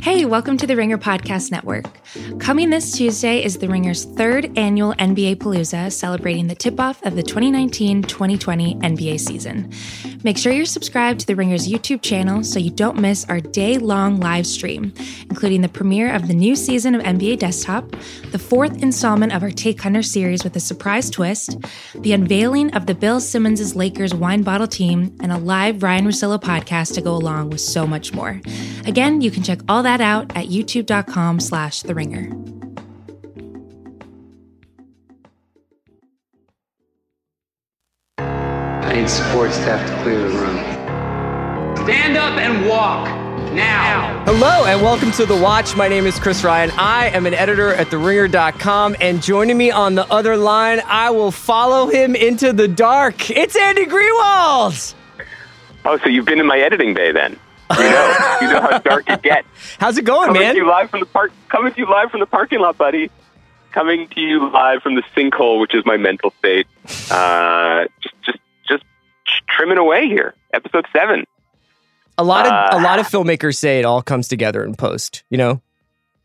Hey, welcome to the Ringer Podcast Network. Coming this Tuesday is the Ringer's third annual NBA Palooza, celebrating the tip off of the 2019 2020 NBA season. Make sure you're subscribed to the Ringer's YouTube channel so you don't miss our day long live stream, including the premiere of the new season of NBA Desktop, the fourth installment of our Take Hunter series with a surprise twist, the unveiling of the Bill Simmons' Lakers wine bottle team, and a live Ryen Russillo podcast to go along with so much more. Again, you can check all that out at youtube.com slash the ringer. I need supports staff to clear the room. Stand up and walk now. Hello and welcome to The Watch. My name is Chris Ryan. I am an editor at TheRinger.com, and joining me on the other line, I will follow him into the dark. It's Andy Greenwald. Oh, so you've been in my editing bay then? You know, you know how dark it gets. How's it going, Coming man? to you live from the park. Coming to you live from the parking lot, buddy. Coming to you live from the sinkhole, which is my mental state. Uh, just, just, just trimming away here. Episode seven. A lot of Uh, a lot of filmmakers say it all comes together in post. You know,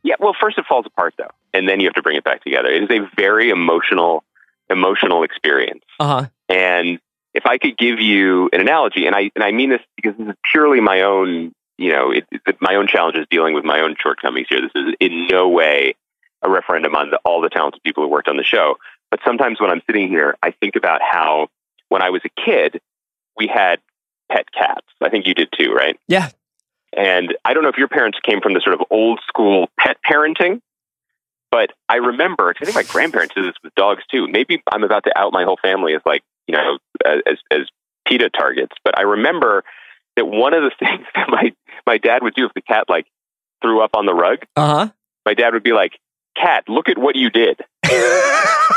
Yeah. Well, first it falls apart though, and then you have to bring it back together. It is a very emotional, emotional experience. uh huh. And if I could give you an analogy, and I and I mean this because this is purely my own, you know, it, it, my own challenges dealing with my own shortcomings here. This is in no way a referendum on the, all the talented people who worked on the show. But sometimes when I'm sitting here, I think about how when I was a kid, we had pet cats. I think you did too, right? Yeah. And I don't know if your parents came from the sort of old school pet parenting, but I remember, 'cause I think my grandparents did this with dogs too. Maybe I'm about to out my whole family as like, you know, as, as PETA targets. But I remember that one of the things that my, my dad would do if the cat like threw up on the rug, uh-huh. my dad would be like, cat, look at what you did.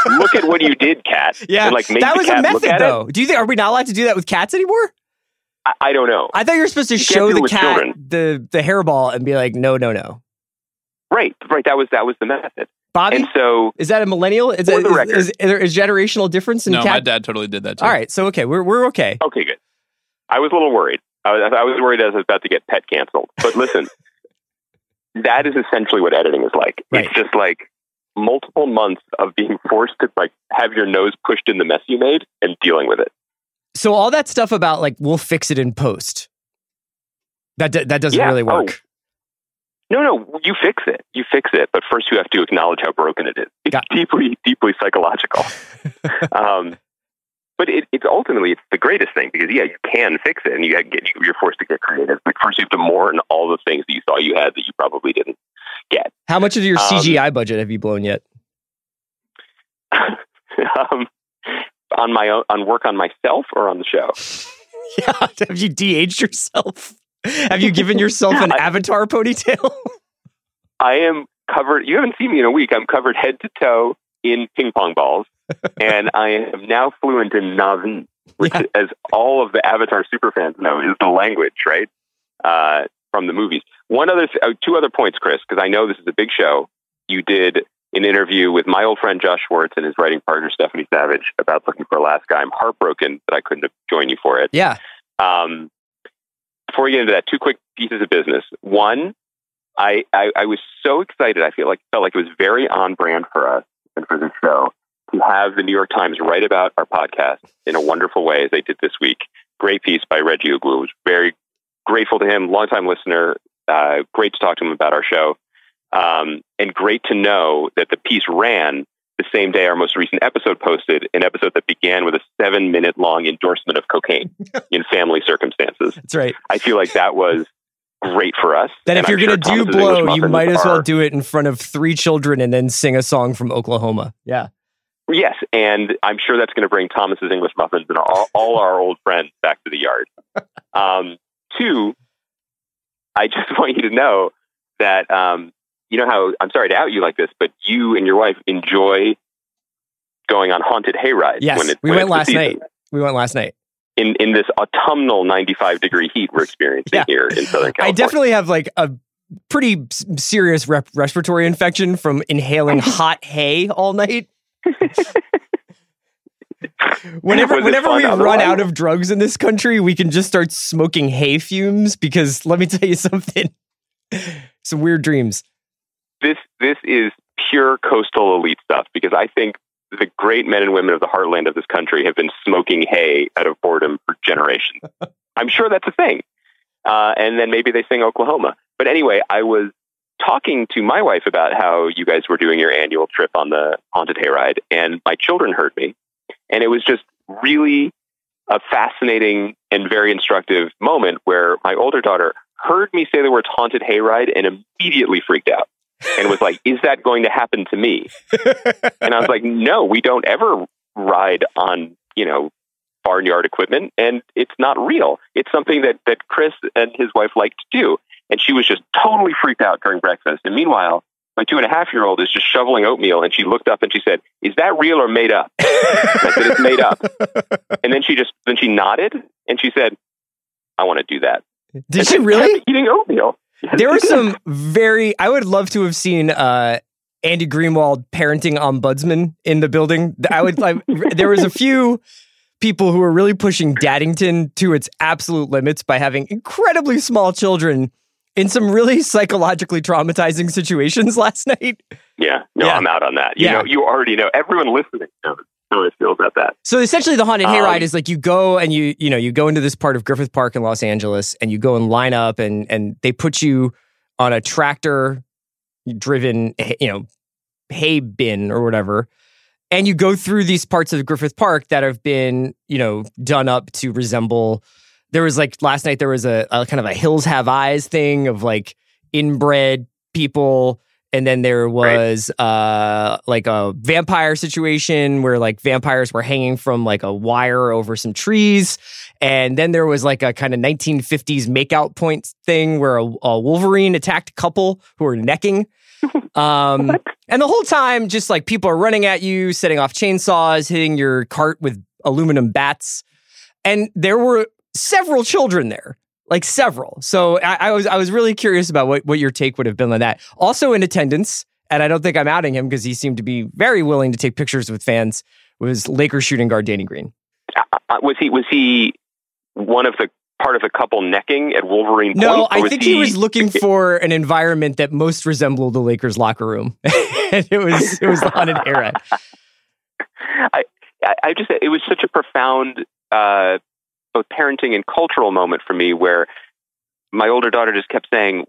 Look at what you did, cat. yeah, And, like, that was a method, at it. though. Do you think are we not allowed to do that with cats anymore? I, I don't know. I thought you were supposed to You show the cat children. the the hairball and be like, no, no, no. right, right. That was, that was the method. Bobby, And so, is that a millennial? Is, For that, the is, record. is, is there is generational difference in no, cat? my dad totally did that too. All right, so okay, we're we're okay. Okay, good. I was a little worried. I was, I was worried I was about to get pet canceled. But listen, that is essentially what editing is like. Right. It's just like multiple months of being forced to like have your nose pushed in the mess you made and dealing with it. So all that stuff about like we'll fix it in post. That d- that doesn't Yeah, really oh. work. No, no, you fix it. You fix it, but first you have to acknowledge how broken it is. It's Got- deeply, deeply psychological. um, but it, it's ultimately it's the greatest thing because yeah, you can fix it, and you get you're forced to get creative. But first, you have to mourn all the things that you thought you had that you probably didn't get. How much of your Um, CGI budget have you blown yet? um, on my own, on work on myself or on the show. Yeah, have you de-aged yourself? Have you given yourself an avatar ponytail? I am covered. You haven't seen me in a week. I'm covered head to toe in ping pong balls, and I am now fluent in Na'vi, which, Yeah. as all of the Avatar superfans know, is the language right uh, from the movies. One other, th- uh, two other points, Chris, because I know this is a big show. You did an interview with my old friend Josh Schwartz and his writing partner Stephanie Savage about looking for Alaska. I'm heartbroken that I couldn't have joined you for it. yeah. Um, before we get into that, two quick pieces of business. One, I, I, I was so excited. I feel like felt like it was very on brand for us and for the show to have the New York Times write about our podcast in a wonderful way as they did this week. Great piece by Reggie Ugwu. Was very grateful to him, longtime listener. Uh, great to talk to him about our show, um, and great to know that the piece ran the same day our most recent episode posted, an episode that began with a seven minute long endorsement of cocaine in family circumstances. That's right. I feel like that was great for us. Then and if you're going to sure do blow, you might as well are- do it in front of three children and then sing a song from Oklahoma. Yeah. Yes, and I'm sure that's going to bring Thomas's English muffins and all, all our old friends back to the yard. Um, two, I just want you to know that um, you know how I'm sorry to out you like this, but you and your wife enjoy going on haunted hayrides. Yes, when it, we when went last night. We went last night. in in this autumnal 95 degree heat we're experiencing Yeah. here in Southern California. I definitely have like a pretty serious rep- respiratory infection from inhaling hot hay all night. Whenever, whenever we run out of drugs in this country, we can just start smoking hay fumes because let me tell you something. some weird dreams. This this is pure coastal elite stuff because I think the great men and women of the heartland of this country have been smoking hay out of boredom for generations. I'm sure that's a thing. Uh, and then maybe they sing Oklahoma. But anyway, I was talking to my wife about how you guys were doing your annual trip on the haunted hayride, and my children heard me. And it was just really a fascinating and very instructive moment where my older daughter heard me say the words haunted hayride and immediately freaked out and was like, Is that going to happen to me? and I was like, No, we don't ever ride on, you know, barnyard equipment and it's not real. It's something that, that Chris and his wife like to do. And she was just totally freaked out during breakfast. And meanwhile, my two and a half year old is just shoveling oatmeal and she looked up and she said, Is that real or made up? I said, It's made up. And then she just then she nodded and she said, I want to do that. Did and she really? Eating oatmeal. There were some very I would love to have seen uh Andy Greenwald parenting ombudsman in the building. I would like there was a few people who were really pushing Daddington to its absolute limits by having incredibly small children in some really psychologically traumatizing situations last night. Yeah, no, Yeah. I'm out on that. You Yeah. know, you already know. Everyone listening knows I feel about that. So essentially, the haunted Um, hayride is like you go and you you know you go into this part of Griffith Park in Los Angeles and you go and line up and and they put you on a tractor driven you know hay bin or whatever and you go through these parts of Griffith Park that have been you know done up to resemble there was like last night there was a, a kind of a hills have eyes thing of like inbred people and then there was uh like a vampire situation where like vampires were hanging from like a wire over some trees. And then there was like a kind of 1950s makeout point thing where a, a wolverine attacked a couple who were necking. Um and the whole time just like people are running at you setting off chainsaws hitting your cart with aluminum bats. And there were several children there like several. So I, I was i was really curious about what, what your take would have been on that. Also in attendance and i don't think i'm outing him because he seemed to be very willing to take pictures with fans was lakers shooting guard danny green. Uh, was he was he one of the part of the couple necking at Wolverine Point? no i think he, was looking for an environment that most resembled the lakers locker room. And it was it was the haunted era. I, I I just it was such a profound uh, both parenting and cultural moment for me where my older daughter just kept saying,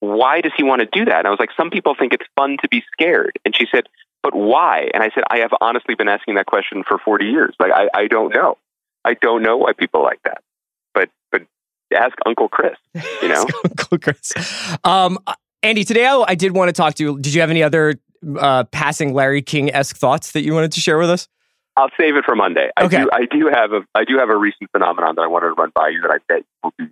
"Why does he want to do that?" And I was like, "Some people think it's fun to be scared," and she said, "But why?" And I said, "I have honestly been asking that question for forty years. Like I, I don't know. I don't know why people like that. But but ask Uncle Chris. You know." Uncle Chris. Um, Andy, today I, I did want to talk to you. Did you have any other uh, passing Larry King esque thoughts that you wanted to share with us? I'll save it for Monday. I Okay. do. I do have a. I do have a recent phenomenon that I wanted to run by you that I bet will be.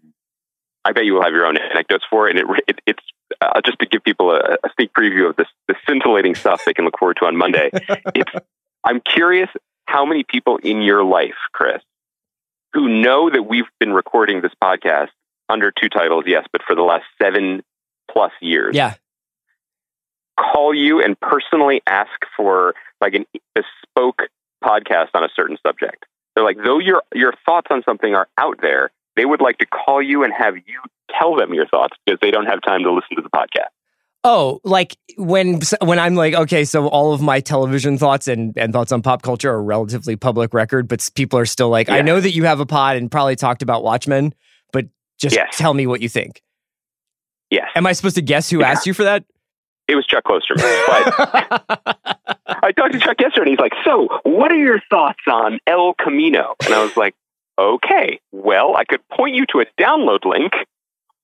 I bet you will have your own anecdotes for, and it, it it's uh, just to give people a, a sneak preview of this the scintillating stuff they can look forward to on Monday. it's. I'm curious how many people in your life, Chris, who know that we've been recording this podcast under two titles, yes, but for the last seven plus years, Yeah. call you and personally ask for like an bespoke podcast on a certain subject. They're like, though your your thoughts on something are out there, they would like to call you and have you tell them your thoughts because they don't have time to listen to the podcast. Oh, like when when I'm like, okay, so all of my television thoughts and, and thoughts on pop culture are relatively public record, but people are still like, I know that you have a pod and probably talked about Watchmen, but just Yes. tell me what you think. Yes, Am I supposed to guess who Yeah. asked you for that? it was Chuck Klosterman. But I talked to Chuck yesterday, and he's like, "So, what are your thoughts on El Camino?" And I was like, "Okay, well, I could point you to a download link,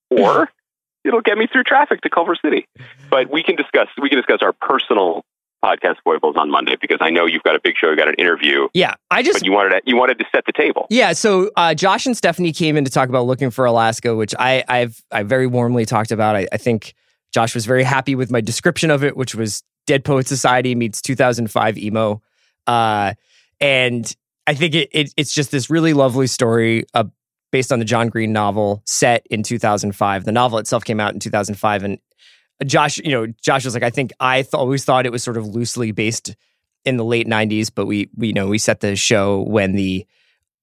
or it'll get me through traffic to Culver City." But we can discuss we can discuss our personal podcast foibles on Monday because I know you've got a big show, you got an interview, yeah, I just but you wanted to, you wanted to set the table. Yeah, so uh, Josh and Stephanie came in to talk about looking for Alaska, which I, I've I very warmly talked about. I, I think Josh was very happy with my description of it, which was Dead Poet Society meets 2005 emo, uh, and I think it, it it's just this really lovely story uh, based on the John Green novel set in 2005. The novel itself came out in 2005, and Josh, you know, Josh was like, I think I th- always thought it was sort of loosely based in the late 90s, but we we you know we set the show when the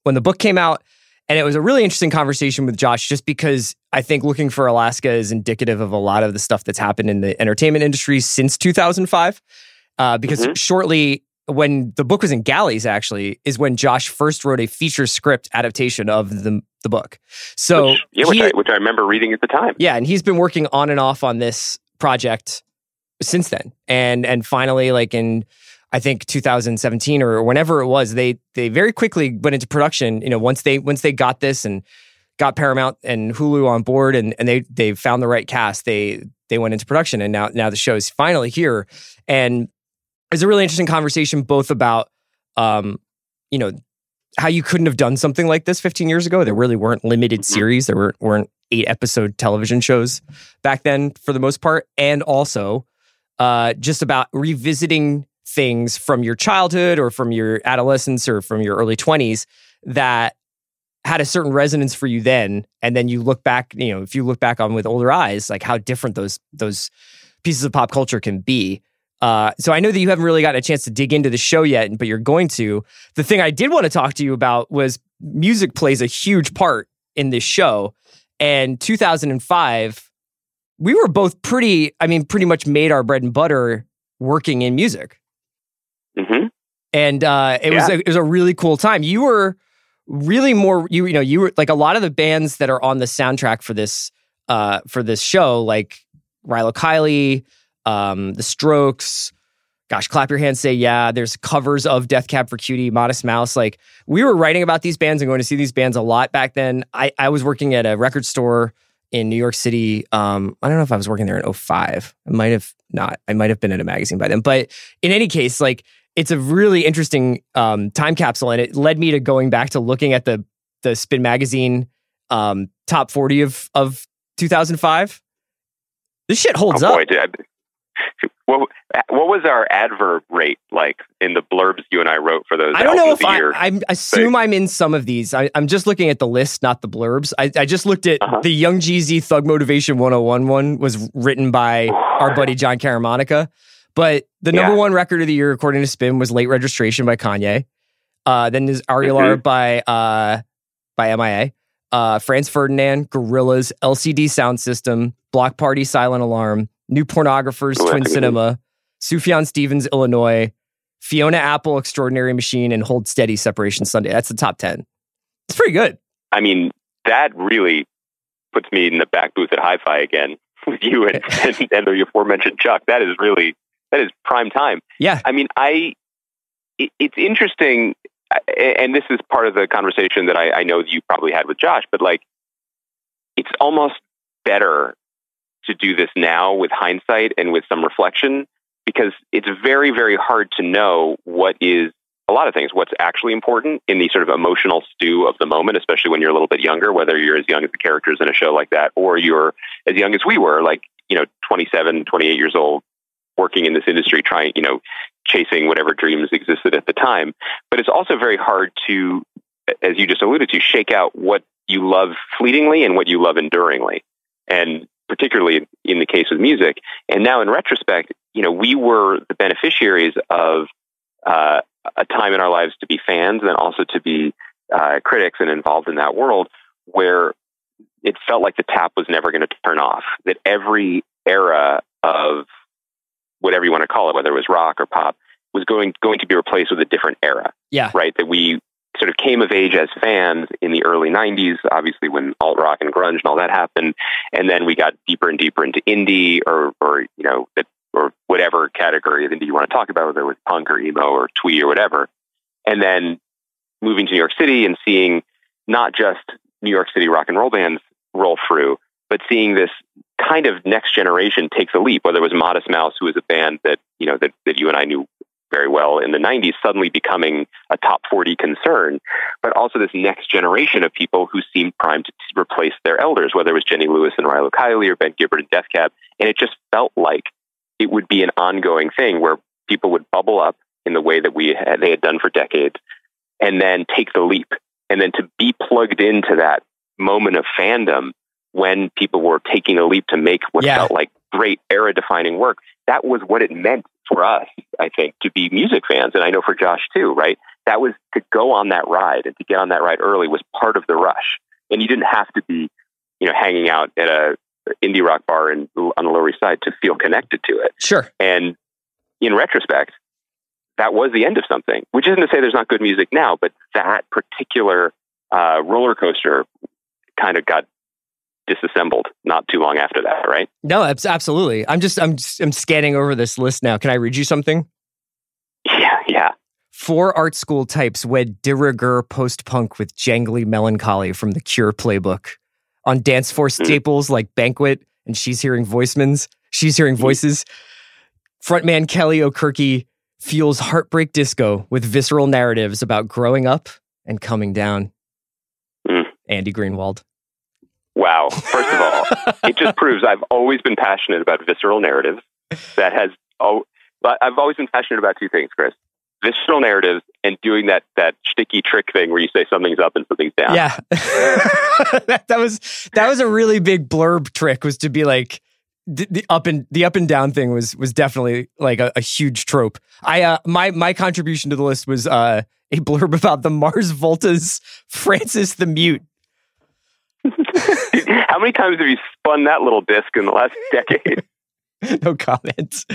when the book came out And it was a really interesting conversation with Josh, just because I think looking for Alaska is indicative of a lot of the stuff that's happened in the entertainment industry since 2005. Uh, because Mhm. shortly when the book was in galleys, actually, is when Josh first wrote a feature script adaptation of the the book. So which, yeah, which he- I, which I remember reading at the time. yeah, and he's been working on and off on this project since then. And and finally, like in I think 2017 or whenever it was, they they very quickly went into production. You know, once they once they got this and got Paramount and Hulu on board, and and they they found the right cast, they they went into production, and now now the show is finally here. And it's a really interesting conversation, both about um, you know how you couldn't have done something like this 15 years ago. There really weren't limited series. There weren't, weren't eight episode television shows back then for the most part. And also uh, just about revisiting things from your childhood or from your adolescence or from your early 20s that had a certain resonance for you then. And then you look back, you know, if you look back on with older eyes, like how different those those pieces of pop culture can be. Uh, so I know that you haven't really gotten a chance to dig into the show yet, but you're going to. The thing I did want to talk to you about was music plays a huge part in this show. And 2005, we were both pretty, I mean, pretty much made our bread and butter working in music. And uh, it was a, it was a really cool time. You were really more you you know you were like a lot of the bands that are on the soundtrack for this uh for this show like Rilo Kiley, um, The Strokes. Gosh, clap your hands, say yeah. There's covers of Death Cab for Cutie, Modest Mouse. Like we were writing about these bands and going to see these bands a lot back then. I, I was working at a record store in New York City. Um, I don't know if I was working there in 05. I might have not. I might have been in a magazine by then. But in any case, like it's a really interesting um, time capsule, and it led me to going back to looking at the the Spin magazine um, top 40 of of 2005. This shit holds oh up. boy, did I- what what was our adverb rate like in the blurbs you and I wrote for those? I don't know if I. I assume I'm in some of these. I, I'm just looking at the list, not the blurbs. I, I just looked at Uh-huh. the Young Jeezy Thug Motivation 101 one was written by our buddy Jon Caramanica. But the number Yeah. one record of the year, according to Spin, was Late Registration by Kanye. Uh, then there's Arular Mm-hmm. by uh, by MIA. Uh, Franz Ferdinand, Gorillaz, LCD Sound System, Bloc Party, Silent Alarm, New Pornographers, Oh, Twin. Cinema, Sufjan Stevens, Illinois, Fiona Apple, Extraordinary Machine, and Hold Steady, Separation Sunday. That's the top 10. It's pretty good. I mean, that really puts me in the back booth at Hi-Fi again with you and, and, and the aforementioned Chuck. That is really that is prime time. Yeah. I mean, I it, it's interesting, and this is part of the conversation that I, I know you probably had with Josh. But like, it's almost better to do this now with hindsight and with some reflection because it's very, very hard to know what is a lot of things. What's actually important in the sort of emotional stew of the moment, especially when you're a little bit younger, whether you're as young as the characters in a show like that or you're as young as we were, like, you know, 27, 28 years old, working in this industry, trying, you know, chasing whatever dreams existed at the time. But it's also very hard to, as you just alluded to, shake out what you love fleetingly and what you love enduringly. And particularly in the case of music. And now in retrospect, you know, we were the beneficiaries of uh, a time in our lives to be fans and also to be uh, critics and involved in that world where it felt like the tap was never going to turn off. That every era of whatever you want to call it, whether it was rock or pop, was going going to be replaced with a different era. Yeah. Right. That we sort of came of age as fans in the early '90s, obviously when alt rock and grunge and all that happened, and then we got deeper and deeper into indie or or you know that or whatever category of indie you want to talk about, whether it was punk or emo or twee or whatever, and then moving to New York City and seeing not just New York City rock and roll bands roll through, but seeing this kind of next generation takes a leap, whether it was Modest Mouse, who was a band that, you know, that, that you and I knew very well in the 90s, suddenly becoming a top 40 concern, but also this next generation of people who seemed primed to replace their elders, whether it was Jenny Lewis and Rilo Kiley or Ben Gibbard and Death Cab. And it just felt like it would be an ongoing thing where people would bubble up in the way that we had, they had done for decades and then take the leap. And then to be plugged into that moment of fandom when people were taking a leap to make what Yeah. felt like great era defining work, that was what it meant for us, I think, to be music fans. And I know for Josh too, right? that was to go on that ride and to get on that ride early was part of the rush. And you didn't have to be, you know, hanging out at a indie rock bar in, on the Lower East Side to feel connected to it. Sure. And in retrospect, that was the end of something, which isn't to say there's not good music now, but that particular uh, roller coaster kind of got disassembled not too long after that, right? No, absolutely. I'm just I'm just, I'm scanning over this list now. Can I read you something? Yeah, yeah. Four art school types wed de rigueur post punk with jangly melancholy from the Cure playbook. On dance floor staples like Banquet and She's Hearing Voicemans, She's Hearing Voices. Frontman Kele Okereke fuels heartbreak disco with visceral narratives about growing up and coming down. Mm. Andy Greenwald. Wow. First of all, it just proves I've always been passionate about visceral narratives. That has oh, but I've always been passionate about two things, Chris: visceral narratives and doing that that sticky trick thing where you say something's up and something's down. Yeah. that, that was that was a really big blurb trick was to be like the, the up and the up and down thing was was definitely like a, a huge trope. I uh my my contribution to the list was uh a blurb about the Mars Volta's Francis the Mute. How many times have you spun that little disc in the last decade? no comments.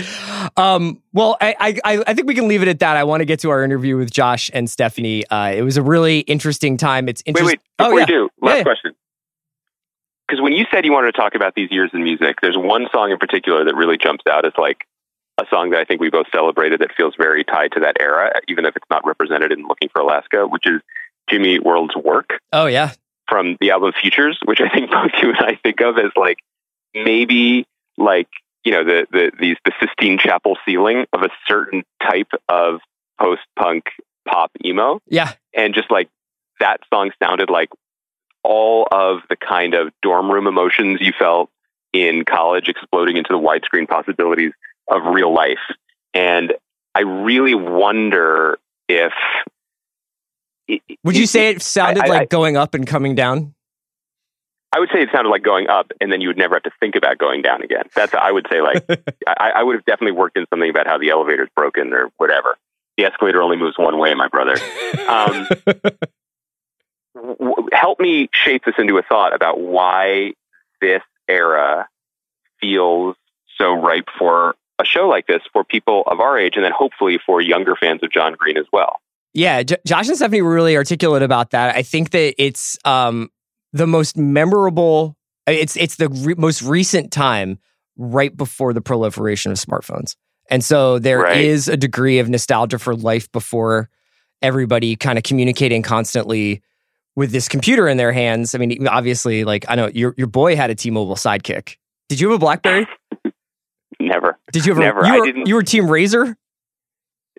Um, well, I, I I think we can leave it at that. I want to get to our interview with Josh and Stephanie. Uh, it was a really interesting time. It's interesting. wait. Before oh, yeah. do, last Yeah, yeah. question. Because when you said you wanted to talk about these years in music, there's one song in particular that really jumps out as like a song that I think we both celebrated that feels very tied to that era, even if it's not represented in Looking for Alaska, which is Jimmy World's work Oh yeah. From the album Futures, which I think both you and I think of as like maybe like you know the the these the Sistine Chapel ceiling of a certain type of post punk pop emo, Yeah. and just like that song sounded like all of the kind of dorm room emotions you felt in college exploding into the widescreen possibilities of real life. And I really wonder if Would you say it sounded I- I- like going up and coming down? I would say it sounded like going up, and then you would never have to think about going down again. That's I would say like I, I would have definitely worked in something about how the elevator's broken or whatever. The escalator only moves one way, my brother. Um, w- help me shape this into a thought about why this era feels so ripe for a show like this for people of our age, and then hopefully for younger fans of John Green as well. Yeah, J- Josh and Stephanie were really articulate about that. I think that it's um, the most memorable. It's it's the re- most recent time right before the proliferation of smartphones, and so there is Right. a degree of nostalgia for life before everybody kind of communicating constantly with this computer in their hands. I mean, obviously, like I know your your boy had a T-Mobile Sidekick. Did you have a BlackBerry? Never, Did you have Never. You I didn't- You were Team Razr.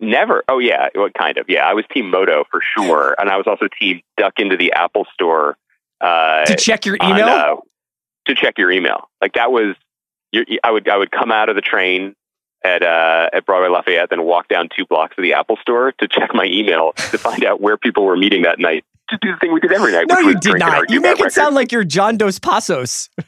Never. Oh yeah, well, kind of. Yeah, I was Team Moto for sure, and I was also Team Duck into the Apple Store uh, to check your on, email. uh, to check your email. Like that was, I would I would come out of the train at uh, at Broadway Lafayette, then walk down two blocks to the Apple Store to check my email to find out where people were meeting that night to do the thing we did every night. no, you did not. You make it sound like you're John Dos Passos.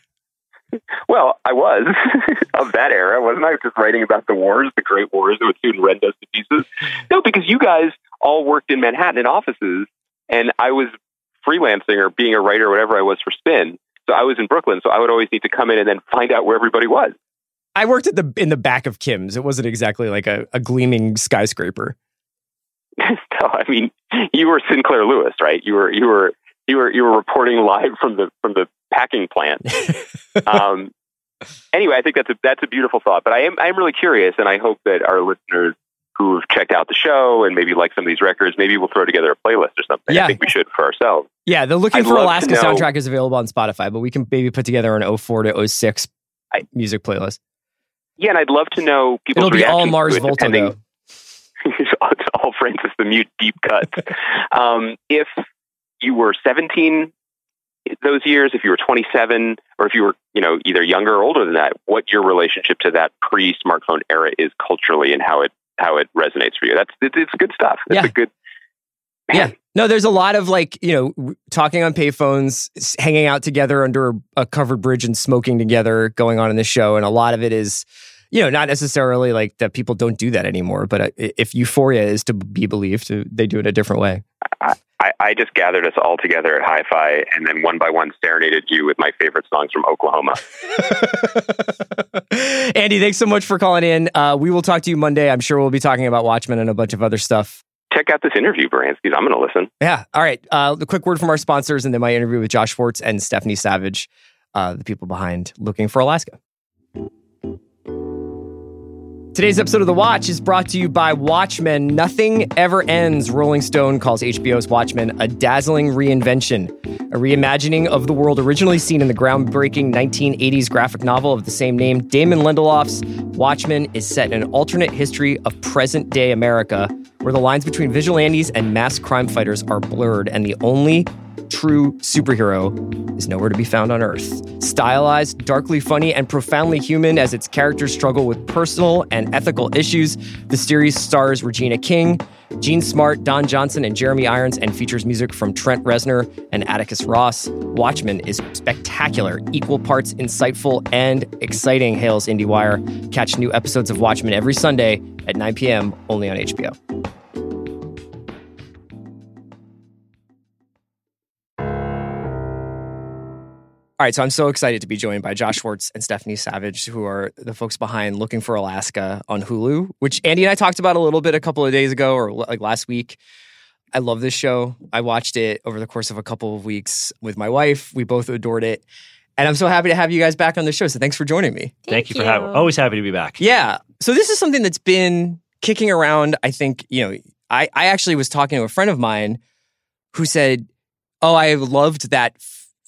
well, I was of that era, wasn't I? Just writing about the wars, the great wars that would soon rend us to pieces. No, because you guys all worked in Manhattan in offices, and I was freelancing or being a writer or whatever I was for Spin. So I was in Brooklyn, so I would always need to come in and then find out where everybody was. I worked at the in the back of Kim's. It wasn't exactly like a, a gleaming skyscraper. no, I mean you were Sinclair Lewis, right? You were you were you were you were reporting live from the from the packing plant. um, anyway, I think that's a that's a beautiful thought. But I am I am really curious, and I hope that our listeners who have checked out the show and maybe like some of these records, maybe we'll throw together a playlist or something. Yeah. I think we should for ourselves. Yeah, the Looking I'd for Alaska soundtrack is available on Spotify, but we can maybe put together an 04 to 06 I- music playlist. Yeah, and I'd love to know people's It'll be all Mars it, Volta though. it's all Francis the Mute deep cuts. um, if you were 17 those years, if you were 27, or if you were, you know, either younger or older than that, what your relationship to that pre-smartphone era is culturally and how it how it resonates for you. That's it's, it's good stuff. It's Yeah. a good. Yeah. No, there's a lot of like, you know, talking on payphones, hanging out together under a covered bridge and smoking together going on in the show. And a lot of it is, you know, not necessarily like that people don't do that anymore, but uh, if Euphoria is to be believed, uh, they do it a different way. I, I just gathered us all together at Hi Fi and then one by one serenaded you with my favorite songs from Oklahoma. Andy, thanks so much for calling in. Uh, we will talk to you Monday. I'm sure we'll be talking about Watchmen and a bunch of other stuff. Check out this interview, Baranskis. I'm going to listen. Yeah. All right. Uh, the quick word from our sponsors and then my interview with Josh Schwartz and Stephanie Savage, uh, the people behind Looking for Alaska. Today's episode of The Watch is brought to you by Watchmen. Nothing ever ends. Rolling Stone calls HBO's Watchmen a dazzling reinvention, a reimagining of the world originally seen in the groundbreaking 1980s graphic novel of the same name. Damon Lindelof's Watchmen is set in an alternate history of present day America where the lines between vigilantes and mass crime fighters are blurred, and the only true superhero is nowhere to be found on Earth. Stylized, darkly funny, and profoundly human as its characters struggle with personal and ethical issues, the series stars Regina King, Jean Smart, Don Johnson, and Jeremy Irons, and features music from Trent Reznor and Atticus Ross. Watchmen is spectacular, equal parts insightful and exciting, hails IndieWire. Catch new episodes of Watchmen every Sunday at 9 p.m. only on HBO. All right, so I'm so excited to be joined by Josh Schwartz and Stephanie Savage, who are the folks behind Looking for Alaska on Hulu, which Andy and I talked about a little bit a couple of days ago or like last week. I love this show. I watched it over the course of a couple of weeks with my wife. We both adored it. And I'm so happy to have you guys back on the show. So thanks for joining me. Thank, Thank you for having me. Always happy to be back. Yeah. So this is something that's been kicking around. I think, you know, I, I actually was talking to a friend of mine who said, Oh, I loved that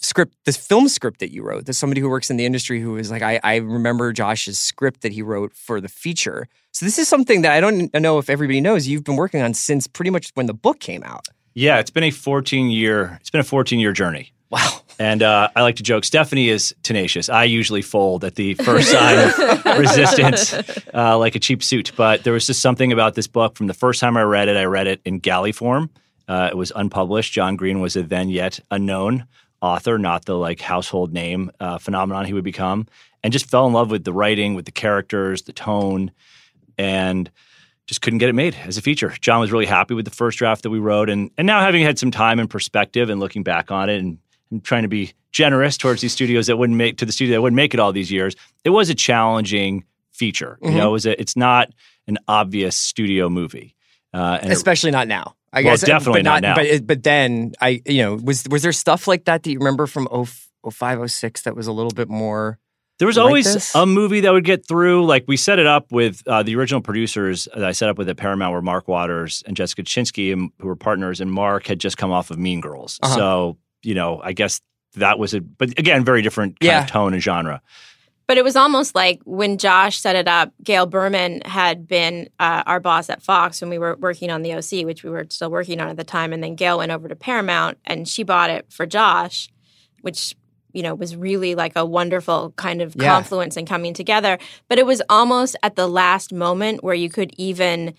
script, this film script that you wrote. There's somebody who works in the industry who is like, I, I remember Josh's script that he wrote for the feature. So this is something that I don't know if everybody knows you've been working on since pretty much when the book came out. Yeah, it's been a 14 year. It's been a 14 year journey. Wow. And uh, I like to joke. Stephanie is tenacious. I usually fold at the first sign of resistance, uh, like a cheap suit. But there was just something about this book. From the first time I read it, I read it in galley form. Uh, it was unpublished. John Green was a then yet unknown author, not the like household name uh, phenomenon he would become, and just fell in love with the writing, with the characters, the tone, and just couldn't get it made as a feature. John was really happy with the first draft that we wrote, and and now having had some time and perspective and looking back on it and, and trying to be generous towards these studios that wouldn't make to the studio that wouldn't make it all these years, it was a challenging feature. Mm-hmm. You know, it was a, it's not an obvious studio movie, uh, especially it, not now. I well, guess definitely but not, not, now. But but then I you know was was there stuff like that that you remember from 05, 06 that was a little bit more. There was like always this? a movie that would get through. Like we set it up with uh, the original producers that I set up with at Paramount were Mark Waters and Jessica Chinsky, who were partners. And Mark had just come off of Mean Girls, uh-huh. so you know I guess that was a. But again, very different kind yeah. of tone and genre. But it was almost like when Josh set it up, Gail Berman had been uh, our boss at Fox when we were working on the OC, which we were still working on at the time. And then Gail went over to Paramount and she bought it for Josh, which you know was really like a wonderful kind of Yeah. confluence and coming together. But it was almost at the last moment where you could even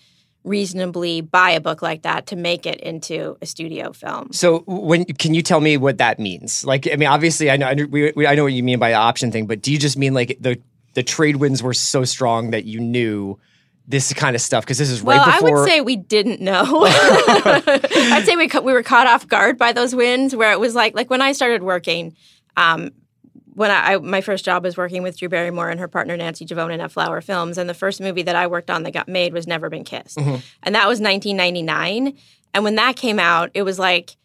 reasonably buy a book like that to make it into a studio film. So when can you tell me what that means? Like I mean, obviously I know I know, we, we, I know what you mean by the option thing, but do you just mean like the the trade winds were so strong that you knew this kind of stuff because this is right Well, before I would say we didn't know. I'd say we we were caught off guard by those winds, where it was like like when I started working. Um, when I, I my first job was working with Drew Barrymore and her partner Nancy Juvonen at Flower Films, and the first movie that I worked on that got made was Never Been Kissed, Mm-hmm. and that was 1999. And when that came out, it was like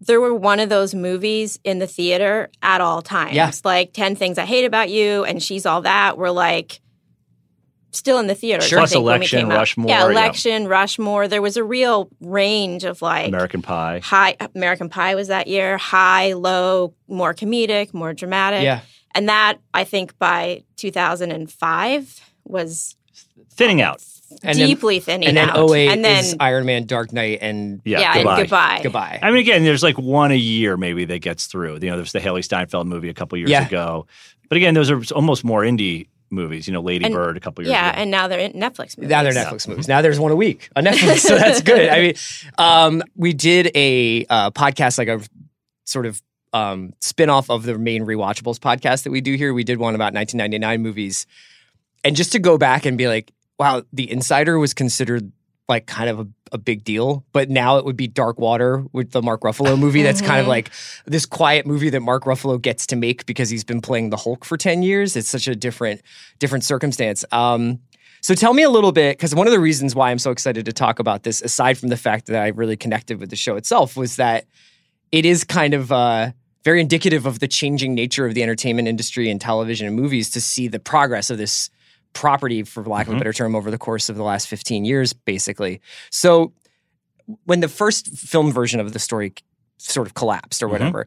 there were one of those movies in the theater at all times. Yeah. Like 10 Things I Hate About You and She's All That were like still in the theater. Sure. I Plus think, Election. Rushmore, Yeah, yeah. Election, Rushmore. There was a real range of like American Pie. high American Pie was that year, high, low, more comedic, more dramatic. yeah. And that I think by 2005 was Thinning out. And then- deeply thinning and then out. 08 and then is Iron Man Dark Knight and Yeah, yeah, goodbye. and goodbye. goodbye. I mean, again, there's like one a year maybe that gets through. You know, there's the Hailee Steinfeld movie a couple years Yeah. ago. But again, those are almost more indie movies. You know, Lady And- Bird a couple years Yeah, ago. and now they're in Netflix movies. Now they're Netflix movies. Now there's one a week on Netflix, so that's good. I mean, um, we did a uh, podcast, like a sort of um, spin off of the main Rewatchables podcast that we do here. We did one about 1999 movies, and just to go back and be like, wow, The Insider was considered like kind of a, a big deal, but now it would be Dark Water with the Mark Ruffalo movie. That's kind of like this quiet movie that Mark Ruffalo gets to make because he's been playing the Hulk for ten years. It's such a different different circumstance. Um, so tell me a little bit, because one of the reasons why I'm so excited to talk about this, aside from the fact that I really connected with the show itself, was that it is kind of uh, very indicative of the changing nature of the entertainment industry and television and movies to see the progress of this property, for lack of a better term, over the course of the last 15 years, basically. So when the first film version of the story sort of collapsed or whatever,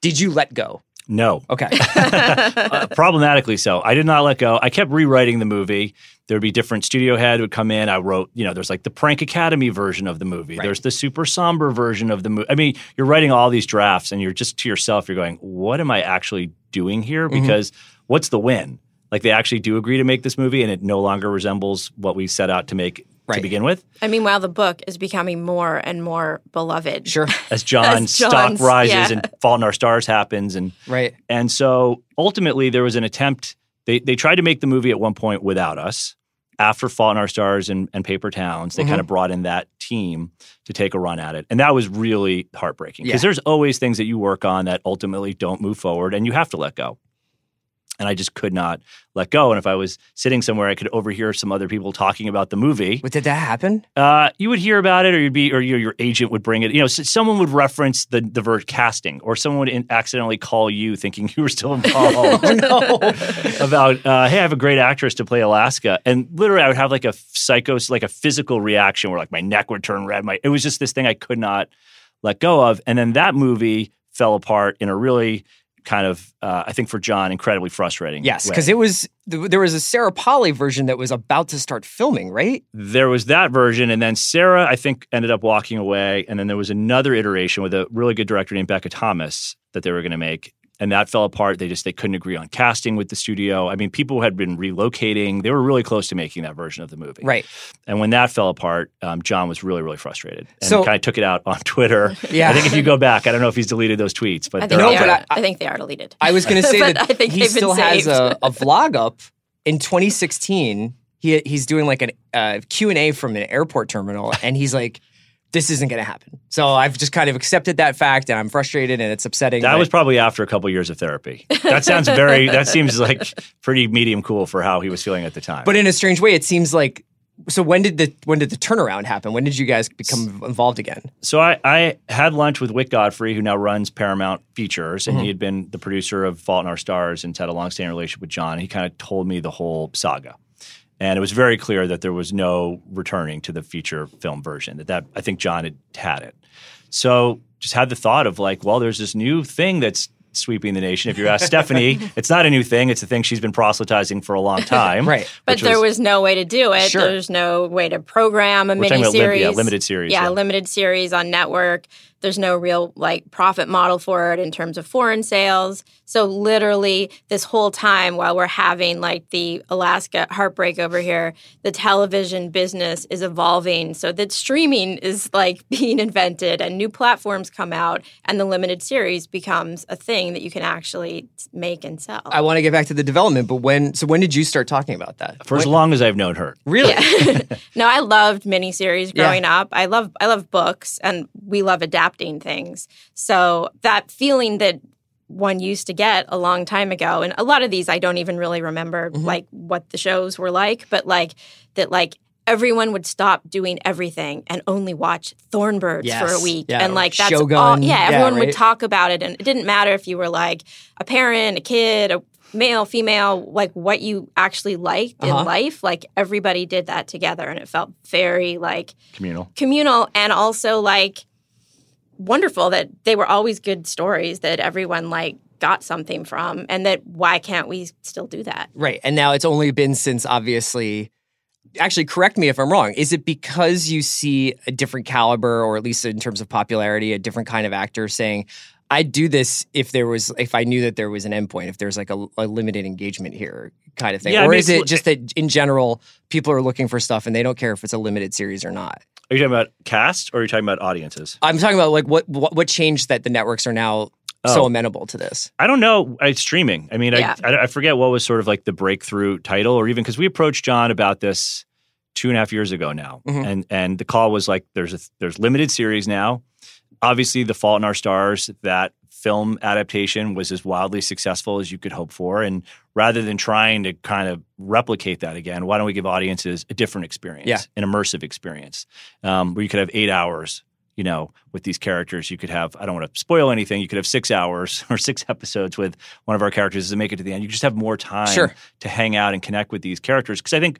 did you let go? No. Okay. uh, problematically so. I did not let go. I kept rewriting the movie. There would be different studio head would come in. I wrote, you know, there's like the Prank Academy version of the movie. Right. There's the super somber version of the movie. I mean, you're writing all these drafts and you're just to yourself, you're going, what am I actually doing here? Mm-hmm. Because what's the win? Like they actually do agree to make this movie and it no longer resembles what we set out to make Right. to begin with. I mean, while the book is becoming more and more beloved. sure. As John's As stock rises yeah. and Fault in Our Stars happens and Right. And so ultimately, there was an attempt. They they tried to make the movie at one point without us. After Fault in Our Stars and, and Paper Towns, they Mm-hmm. kind of brought in that team to take a run at it, and that was really heartbreaking because Yeah. there's always things that you work on that ultimately don't move forward, and you have to let go. And I just could not let go. And if I was sitting somewhere, I could overhear some other people talking about the movie. But did that happen? Uh, you would hear about it, or you'd be, or your, your agent would bring it. You know, s someone would reference the the word casting, or someone would in, accidentally call you, thinking you were still involved. no, about, uh, hey, I have a great actress to play Alaska, and literally, I would have like a psycho, like a physical reaction where like my neck would turn red. My it was just this thing I could not let go of, and then that movie fell apart in a really kind of, uh, I think for John, incredibly frustrating. Yes, because it was there was a Sarah Polley version that was about to start filming, right? there was that version, and then Sarah, I think, ended up walking away, and then there was another iteration with a really good director named Becca Thomas that they were going to make, and that fell apart. They just they couldn't agree on casting with the studio. I mean, people had been relocating; they were really close to making that version of the movie. Right. And when that fell apart, um, John was really, really frustrated, and So- kind of took it out on Twitter. Yeah. I think if you go back, I don't know if he's deleted those tweets, but I they're think, No, they but are. I- I, think they are deleted. I was going to say that I think he they've still has a, a vlog up in 2016. He he's doing like an uh, Q and A from an airport terminal, and he's like, "This isn't going to happen." So I've just kind of accepted that fact, and I'm frustrated, and it's upsetting. That but- was probably after a couple years of therapy. That sounds very. that seems like pretty medium cool for how he was feeling at the time. but in a strange way, it seems like. So when did the when did the turnaround happen? When did you guys become involved again? So I, I had lunch with Wyck Godfrey, who now runs Paramount Features, Mm-hmm. and he had been the producer of Fault in Our Stars and had a long standing relationship with John. He kind of told me the whole saga, and it was very clear that there was no returning to the feature film version. That that I think John had had it. So just had the thought of like, well, there's this new thing that's sweeping the nation. If you ask Stephanie, it's not a new thing; it's a thing she's been proselytizing for a long time. Right. But there was no way to do it. Sure. There's no way to program a We're talking about lim- miniseries. yeah, limited series, Yeah, yeah. limited series on network. There's no real like profit model for it in terms of foreign sales. So literally, this whole time while we're having like the Alaska heartbreak over here, the television business is evolving. So that streaming is like being invented, and new platforms come out, and the limited series becomes a thing that you can actually make and sell. I want to get back to the development, but when? So when did you start talking about that? For as long as I've known her, Really? no, I loved miniseries Yeah. growing up. I love I love books and we love adapting things. So that feeling that one used to get a long time ago and a lot of these I don't even really remember Mm-hmm. like what the shows were like, but like that like everyone would stop doing everything and only watch Thornbirds for a week. Yeah, And like that's Shogun. all yeah, Yeah, everyone right. would talk about it and it didn't matter if you were like a parent, a kid, a male, female, like what you actually liked Uh-huh. in life. Like everybody did that together and it felt very like communal. communal and also like wonderful that they were always good stories that everyone like got something from and that why can't we still do that? Right. And now it's only been since obviously actually correct me if I'm wrong. Is it because you see a different caliber or at least in terms of popularity, a different kind of actor saying, I'd do this if there was if I knew that there was an endpoint, if there's like a, a limited engagement here kind of thing. Yeah, I or mean, is it just that in general people are looking for stuff and they don't care if it's a limited series or not? Are you talking about cast or are you talking about audiences? I'm talking about like what what, what changed that the networks are now so Oh. amenable to this? I don't know. It's streaming. I mean, Yeah. I, I I forget what was sort of like the breakthrough title, or even because we approached John about this two and a half years ago now, Mhm. and and the call was like, there's a there's limited series now. Obviously, The Fault in Our Stars, that film adaptation was as wildly successful as you could hope for, and rather than trying to kind of replicate that again, why don't we give audiences a different experience, Yeah. an immersive experience, um, where you could have eight hours you know, with these characters, you could have, I don't want to spoil anything, you could have six hours or six episodes with one of our characters to make it to the end. You just have more time Sure. to hang out and connect with these characters. Because I think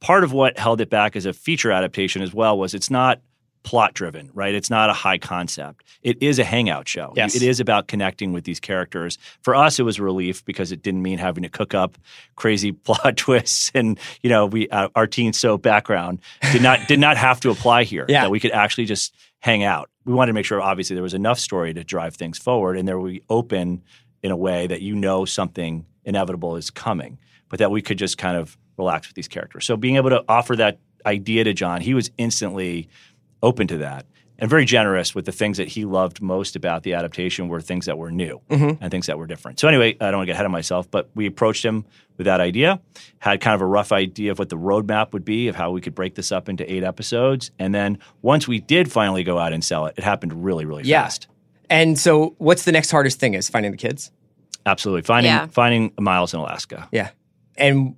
part of what held it back as a feature adaptation as well was it's not plot driven, right? It's not a high concept. It is a hangout show. Yes. It is about connecting with these characters. For us, it was a relief because it didn't mean having to cook up crazy plot twists and you know we uh, our teen soap background did not did not have to apply here. Yeah. That we could actually just hang out. We wanted to make sure obviously there was enough story to drive things forward and there we open in a way that you know something inevitable is coming, but that we could just kind of relax with these characters. So being able to offer that idea to John, he was instantly open to that and very generous with the things that he loved most about the adaptation were things that were new Mhm. and things that were different. So anyway, I don't want to get ahead of myself, but we approached him with that idea, had kind of a rough idea of what the roadmap would be of how we could break this up into eight episodes, and then once we did finally go out and sell it, it happened really, really Yeah. fast. And so, what's the next hardest thing? Is finding the kids? Absolutely, finding Yeah. finding Miles in Alaska. Yeah. And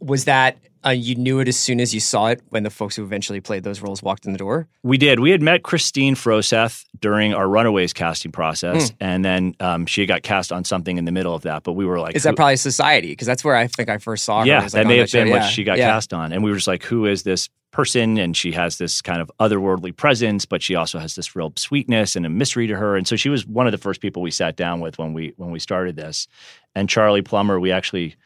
was that uh, you knew it as soon as you saw it when the folks who eventually played those roles walked in the door? We did. We had met Kristine Froseth during our Runaways casting process, Hmm. and then um, she got cast on something in the middle of that. But we were like, Is that probably Society? Because that's where I think I first saw her. yeah, like, that may have show. been what Yeah. she got Yeah. cast on. And we were just like, who is this person? And she has this kind of otherworldly presence, but she also has this real sweetness and a mystery to her. And so she was one of the first people we sat down with when we when we started this. And Charlie Plummer, we actually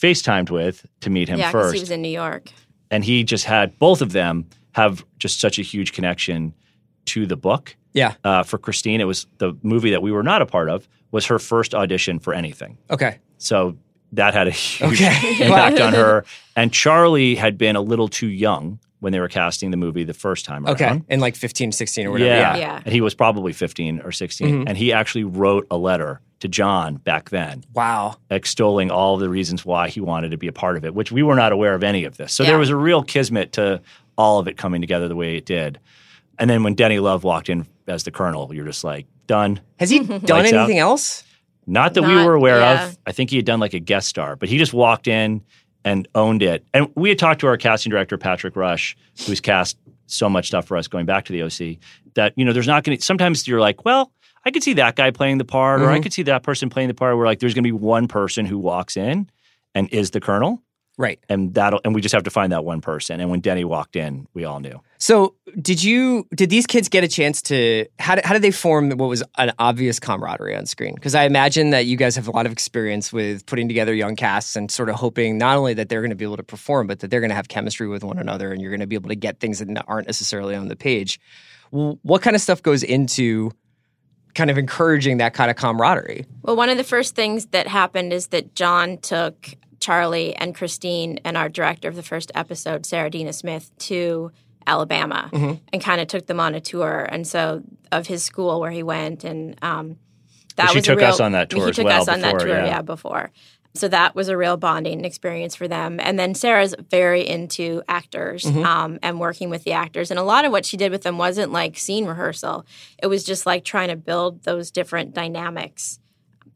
FaceTimed with to meet him yeah, because first. he was in New York. and he just had both of them have just such a huge connection to the book. Yeah. Uh, for Kristine, it was the movie that we were not a part of was her first audition for anything. Okay. So that had a huge Okay. impact on her. And Charlie had been a little too young when they were casting the movie the first time Okay. In like 15, 16 or whatever. Yeah. Yeah. Yeah. And he was probably 15 or 16. Mhm. And he actually wrote a letter to John back then, Wow. extolling all the reasons why he wanted to be a part of it, which we were not aware of any of this. So Yeah. there was a real kismet to all of it coming together the way it did. And then when Denny Love walked in as the colonel, you're just like, done. Has he done Lights out. anything else? Not that we were aware yeah. of. I think he had done like a guest star, but he just walked in and owned it. And we had talked to our casting director, Patrick Rush, who's cast so much stuff for us going back to the OC, that, you know, there's not going to, sometimes you're like, well, I could see that guy playing the part, or I Mhm. could see that person playing the part. Where like, there's going to be one person who walks in and is the colonel. Right. And that'll, and we just have to find that one person. And when Denny walked in, we all knew. So, did you did these kids get a chance to how did, how did they form what was an obvious camaraderie on screen? Because I imagine that you guys have a lot of experience with putting together young casts and sort of hoping not only that they're going to be able to perform, but that they're going to have chemistry with one another, and you're going to be able to get things that aren't necessarily on the page. What kind of stuff goes into kind of encouraging that kind of camaraderie? Well, one of the first things that happened is that John took Charlie and Kristine and our director of the first episode, Sarah Adina Smith, to Alabama Mm-hmm. and kind of took them on a tour. And so of his school where he went, and um, that She was a took real, us on that tour He as took well us on that tour, yeah. yeah, before. So that was a real bonding experience for them. And then Sarah's very into actors Mm-hmm. um, and working with the actors. And a lot of what she did with them wasn't like scene rehearsal, it was just like trying to build those different dynamics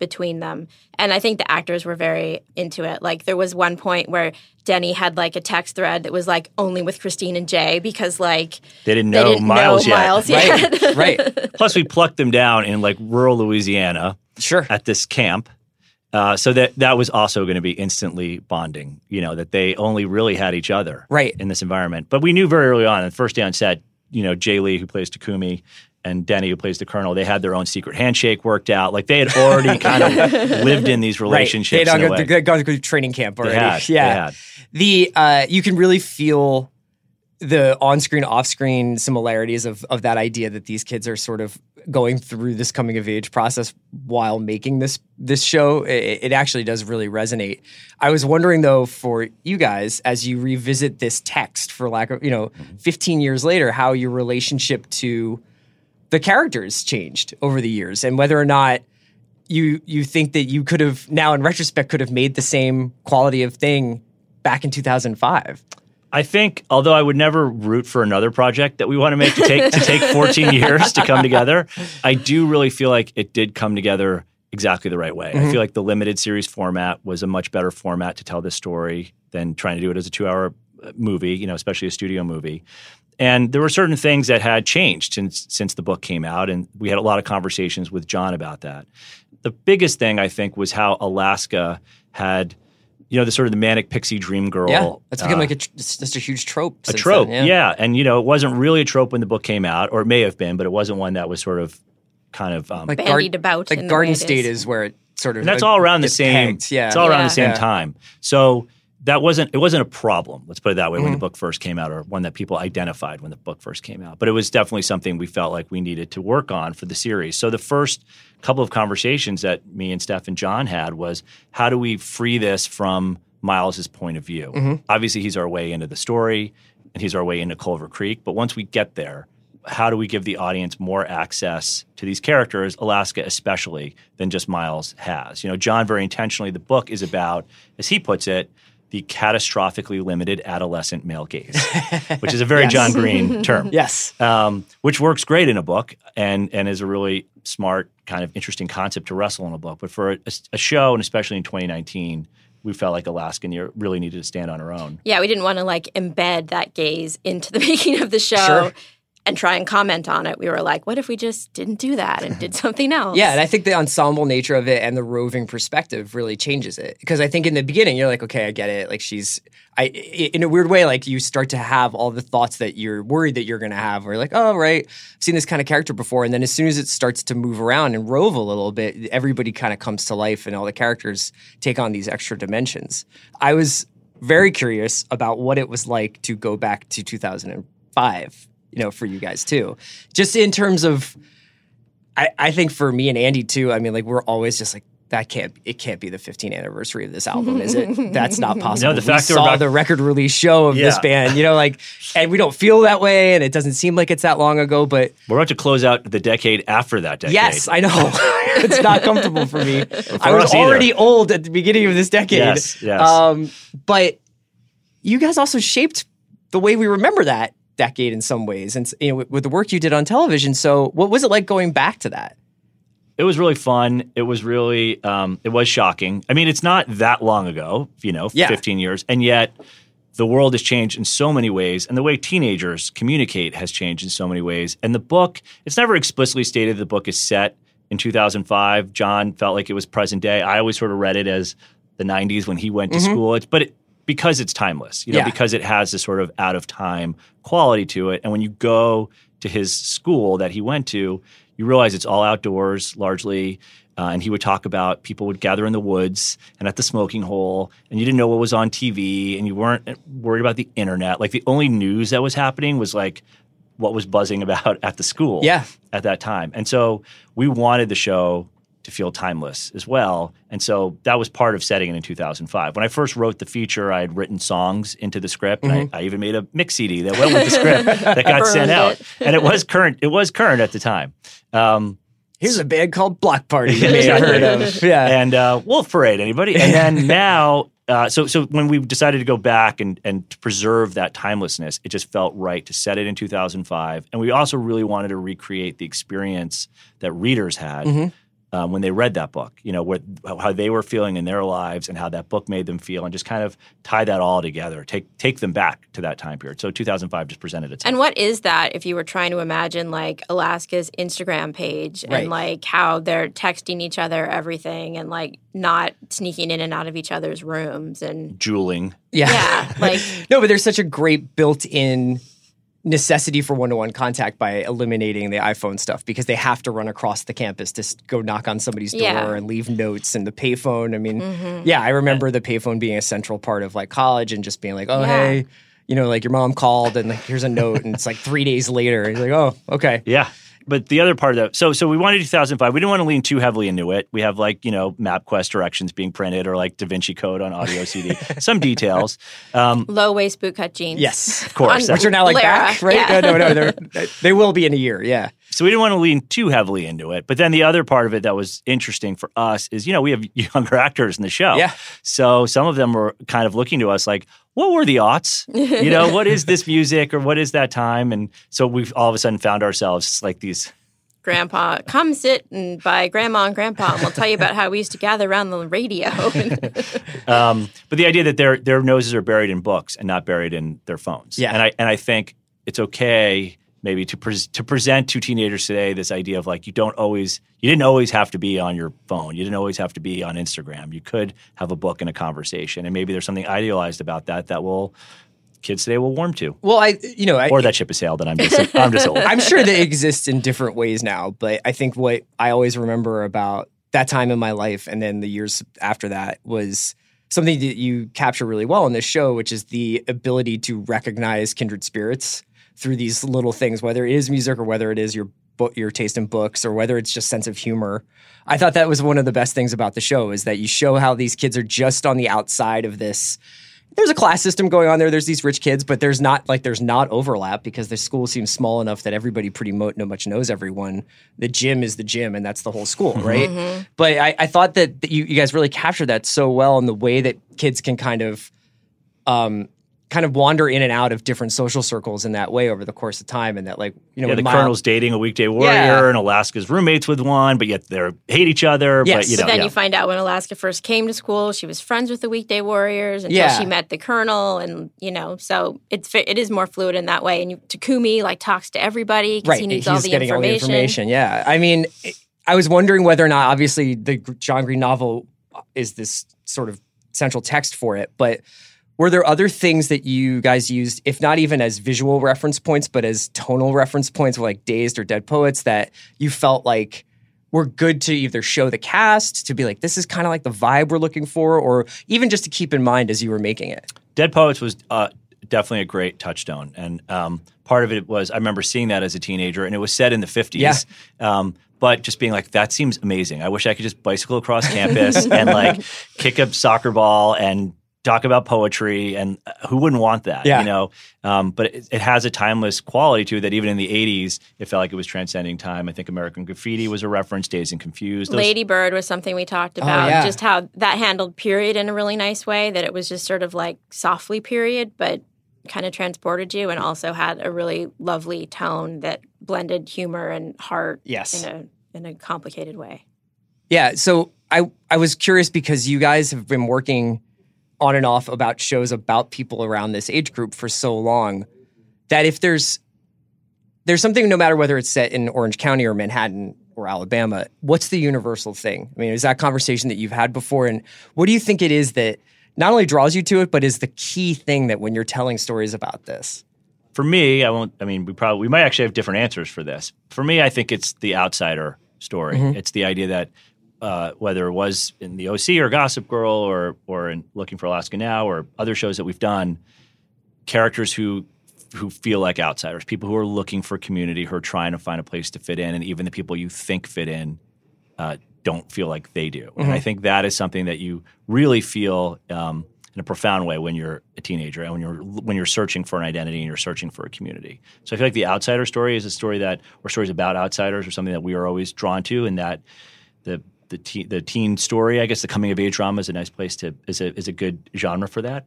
between them. And I think the actors were very into it. Like there was one point where Denny had like a text thread that was like only with Kristine and Jay because like They didn't they know didn't Miles know yet. Miles yet. right. Plus, we plucked them down in like rural Louisiana. Sure. at this camp. Uh, so that that was also going to be instantly bonding. You know that they only really had each other Right. in this environment. But we knew very early on, the first day on set, you know, Jay Lee who plays Takumi and Denny who plays the Colonel, they had their own secret handshake worked out. Like they had already kind of lived in these Right. relationships. They'd in a all way. gone through training camp already. had, yeah. the uh, you can really feel the on-screen off-screen similarities of of that idea that these kids are sort of going through this coming of age process while making this this show it, it actually does really resonate i was wondering though for you guys as you revisit this text for lack of you know 15 years later how your relationship to the characters changed over the years and whether or not you you think that you could have now in retrospect could have made the same quality of thing back in 2005. I think, although I would never root for another project that we want to make to take to take 14 years to come together, I do really feel like it did come together exactly the right way. I feel like the limited series format was a much better format to tell this story than trying to do it as a two-hour uh, movie, you know, especially a studio movie. And there were certain things that had changed since since the book came out, and we had a lot of conversations with John about that. The biggest thing I think was how Alaska had, you know, the sort of the manic pixie dream girl. yeah, that's become uh, like a tr- it's just a huge trope. a trope. then, yeah. and you know, it wasn't really a trope when the book came out, or it may have been, but it wasn't one that was sort of kind of um, like Bandied about Like in Garden way State is. is where it sort of and that's uh, all around the same. pegged, Yeah, it's all around the same Yeah. time. So that wasn't it wasn't a problem. Let's put it that way when Mm-hmm. the book first came out, or one that people identified when the book first came out. But it was definitely something we felt like we needed to work on for the series. So the first couple of conversations that me and Steph and John had was how do we free this from Miles's point of view? Mm-hmm. Obviously, he's our way into the story, and he's our way into Culver Creek. But once we get there, how do we give the audience more access to these characters, Alaska especially, than just Miles has? You know, John very intentionally, the book is about, as he puts it, the catastrophically limited adolescent male gaze, which is a very Yes. John Green term. Yes. Um, which works great in a book and and is a really smart kind of interesting concept to wrestle in a book. But for a, a show, and especially in 2019, we felt like Alaska near- really needed to stand on her own. Yeah, we didn't want to like embed that gaze into the making of the show Sure. And try and comment on it. We were like, what if we just didn't do that and did something else? Yeah, and I think the ensemble nature of it and the roving perspective really changes it. Because I think in the beginning you're like, okay, I get it. Like she's, I in a weird way, like you start to have all the thoughts that you're worried that you're going to have. Where you're like, oh right, I've seen this kind of character before. And then as soon as it starts to move around and rove a little bit, everybody kind of comes to life, and all the characters take on these extra dimensions. I was very curious about what it was like to go back to 2005. You know, for you guys too, just in terms of I, I think for me and Andy too, I mean, like we're always just like that can't it can't be the 15th anniversary of this album, is it? That's not possible. No, the fact that we saw about- the record release show of this band, you know, like, and we don't feel that way, and it doesn't seem like it's that long ago. But We're about to close out the decade after that decade. yes, I know it's not comfortable for me. I was either. already old at the beginning of this decade. Yes, yes. Um, but you guys also shaped the way we remember that decade in some ways, and you know, with, with the work you did on television. So, what was it like going back to that? it was really fun. It was really, um, it was shocking. I mean, it's not that long ago, you know, Yeah. 15 years, and yet the world has changed in so many ways, and the way teenagers communicate has changed in so many ways. And the book, it's never explicitly stated the book is set in 2005. John felt like it was present day. I always sort of read it as the 90s when he went to school. It's, but it, because it's timeless, you know, Yeah. because it has this sort of out of time quality to it. And when you go to his school that he went to, you realize it's all outdoors largely. Uh, and he would talk about people would gather in the woods and at the smoking hole, and you didn't know what was on TV, and you weren't worried about the internet. Like the only news that was happening was like what was buzzing about at the school Yeah. at that time. And so we wanted the show to feel timeless as well. And so that was part of setting it in 2005. When I first wrote the feature, I had written songs into the script, and I, I even made a mix CD that went with the script that got sent out. it. And it was current. It was current at the time. Um, Here's a band called Bloc Party you may have heard of. Yeah. and uh, Wolf Parade, anybody? And then now, uh, so so when we decided to go back and and to preserve that timelessness, it just felt right to set it in 2005, and we also really wanted to recreate the experience that readers had. Mm-hmm. Um, when they read that book, you know, what, how they were feeling in their lives and how that book made them feel, and just kind of tie that all together, take take them back to that time period. So 2005 just presented itself. And what is that if you were trying to imagine like Alaska's Instagram page Right. and like how they're texting each other everything and like not sneaking in and out of each other's rooms and Juuling, yeah. yeah, like no, but there's such a great built-in necessity for one-to-one contact by eliminating the iPhone stuff because they have to run across the campus to go knock on somebody's door Yeah. and leave notes and the payphone. I mean, Mm-hmm. yeah, I remember the payphone being a central part of like college and just being like, oh Yeah. hey, you know, like your mom called and like here's a note and it's like three days later and you're like, oh okay, Yeah. But the other part of that, so so we wanted 2005. We didn't want to lean too heavily into it. We have like you know MapQuest directions being printed or like Da Vinci Code on audio CD. Some details. Um, low waist bootcut jeans. yes, of course, which are now like Lara, back, right? yeah. No, no, no, they will be in a year. Yeah, So we didn't want to lean too heavily into it. But then the other part of it that was interesting for us is, you know, we have younger actors in the show. Yeah. So some of them were kind of looking to us like, what were the aughts? You know, what is this music or what is that time? And so we've all of a sudden found ourselves like these Grandpa, come sit and by Grandma and Grandpa, and we'll tell you about how we used to gather around the radio. um, but the idea that their their noses are buried in books and not buried in their phones. Yeah. And I and I think it's okay maybe to pres to present to teenagers today this idea of like you don't always you didn't always have to be on your phone. You didn't always have to be on Instagram. You could have a book and a conversation, and maybe there's something idealized about that that will kids today will warm to. Well, I you know I, Or that ship has sailed, and I'm just I'm just old. I'm sure they exist in different ways now, but I think what I always remember about that time in my life and then the years after that was something that you capture really well in this show, which is the ability to recognize kindred spirits through these little things, whether it is music or whether it is your book, your taste in books, or whether it's just sense of humor. I thought that was one of the best things about the show is that you show how these kids are just on the outside of this there's a class system going on there. There's these rich kids, but there's not like there's not overlap because the school seems small enough that everybody pretty mo- no much knows everyone. The gym is the gym, and that's the whole school, right? But I, I thought that, that you, you guys really captured that so well in the way that kids can kind of, um, kind of wander in and out of different social circles in that way over the course of time, and that like you know yeah, the Miles- colonel's dating a weekday warrior, Yeah. and Alaska's roommates with one, but yet they hate each other. Yes. But you know, then yeah. you find out when Alaska first came to school, she was friends with the weekday warriors until Yeah. she met the colonel, and you know, so it's it is more fluid in that way. And you, Takumi like talks to everybody because right he needs he's all the getting information. all the information yeah i mean it- i was wondering whether or not obviously the john green novel is this sort of central text for it but were there other things that you guys used if not even as visual reference points but as tonal reference points like dazed or dead poets that you felt like were good to either show the cast to be like this is kind of like the vibe we're looking for or even just to keep in mind as you were making it Dead Poets was uh, definitely a great touchstone, and um, part of it was I remember seeing that as a teenager, and it was set in the fifties. Yeah. Um, but just being like, that seems amazing. I wish I could just bicycle across campus and like kick a soccer ball and talk about poetry, and uh, who wouldn't want that? Yeah. You know. Um, but it, it has a timeless quality to it that even in the '80s, it felt like it was transcending time. I think American Graffiti was a reference. Dazed and Confused. Those- Lady Bird was something we talked about. Oh, yeah. Just how that handled period in a really nice way. That it was just sort of like softly period, but kind of transported you, and also had a really lovely tone that blended humor and heart Yes. in a in a complicated way. Yeah, so I I was curious because you guys have been working on and off about shows about people around this age group for so long that if there's there's something no matter whether it's set in Orange County or Manhattan or Alabama, what's the universal thing? I mean, is that conversation that you've had before and what do you think it is that not only draws you to it but is the key thing that when you're telling stories about this? for me, I won't. I mean, we probably we might actually have different answers for this. For me, I think it's the outsider story. Mm-hmm. It's the idea that uh, whether it was in the OC or Gossip Girl or or in Looking for Alaska Now or other shows that we've done, characters who who feel like outsiders, people who are looking for community, who are trying to find a place to fit in, and even the people you think fit in uh, don't feel like they do. And I think that is something that you really feel um, in a profound way when you're a teenager and when you're when you're searching for an identity and you're searching for a community. So I feel like the outsider story is a story that, or stories about outsiders, are something that we are always drawn to, and that the the teen, the teen story, I guess, the coming of age drama is a nice place to is a is a good genre for that.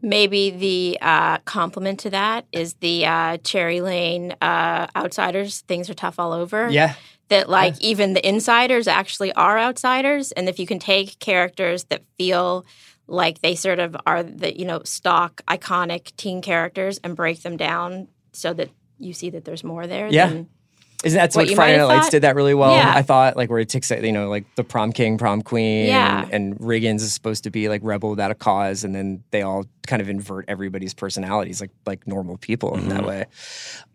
Maybe the uh, complement to that is the uh, Cherry Lane uh, outsiders. Things are tough all over. Yeah. That like even the insiders actually are outsiders, and if you can take characters that feel like they sort of are the you know stock iconic teen characters and break them down so that you see that there's more there. Yeah. then- Isn't that What what Friday Night Lights did that really well? Yeah. I thought like where it takes you know like the prom king, prom queen, Yeah. and Riggins is supposed to be like rebel without a cause, and then they all kind of invert everybody's personalities like like normal people in that way.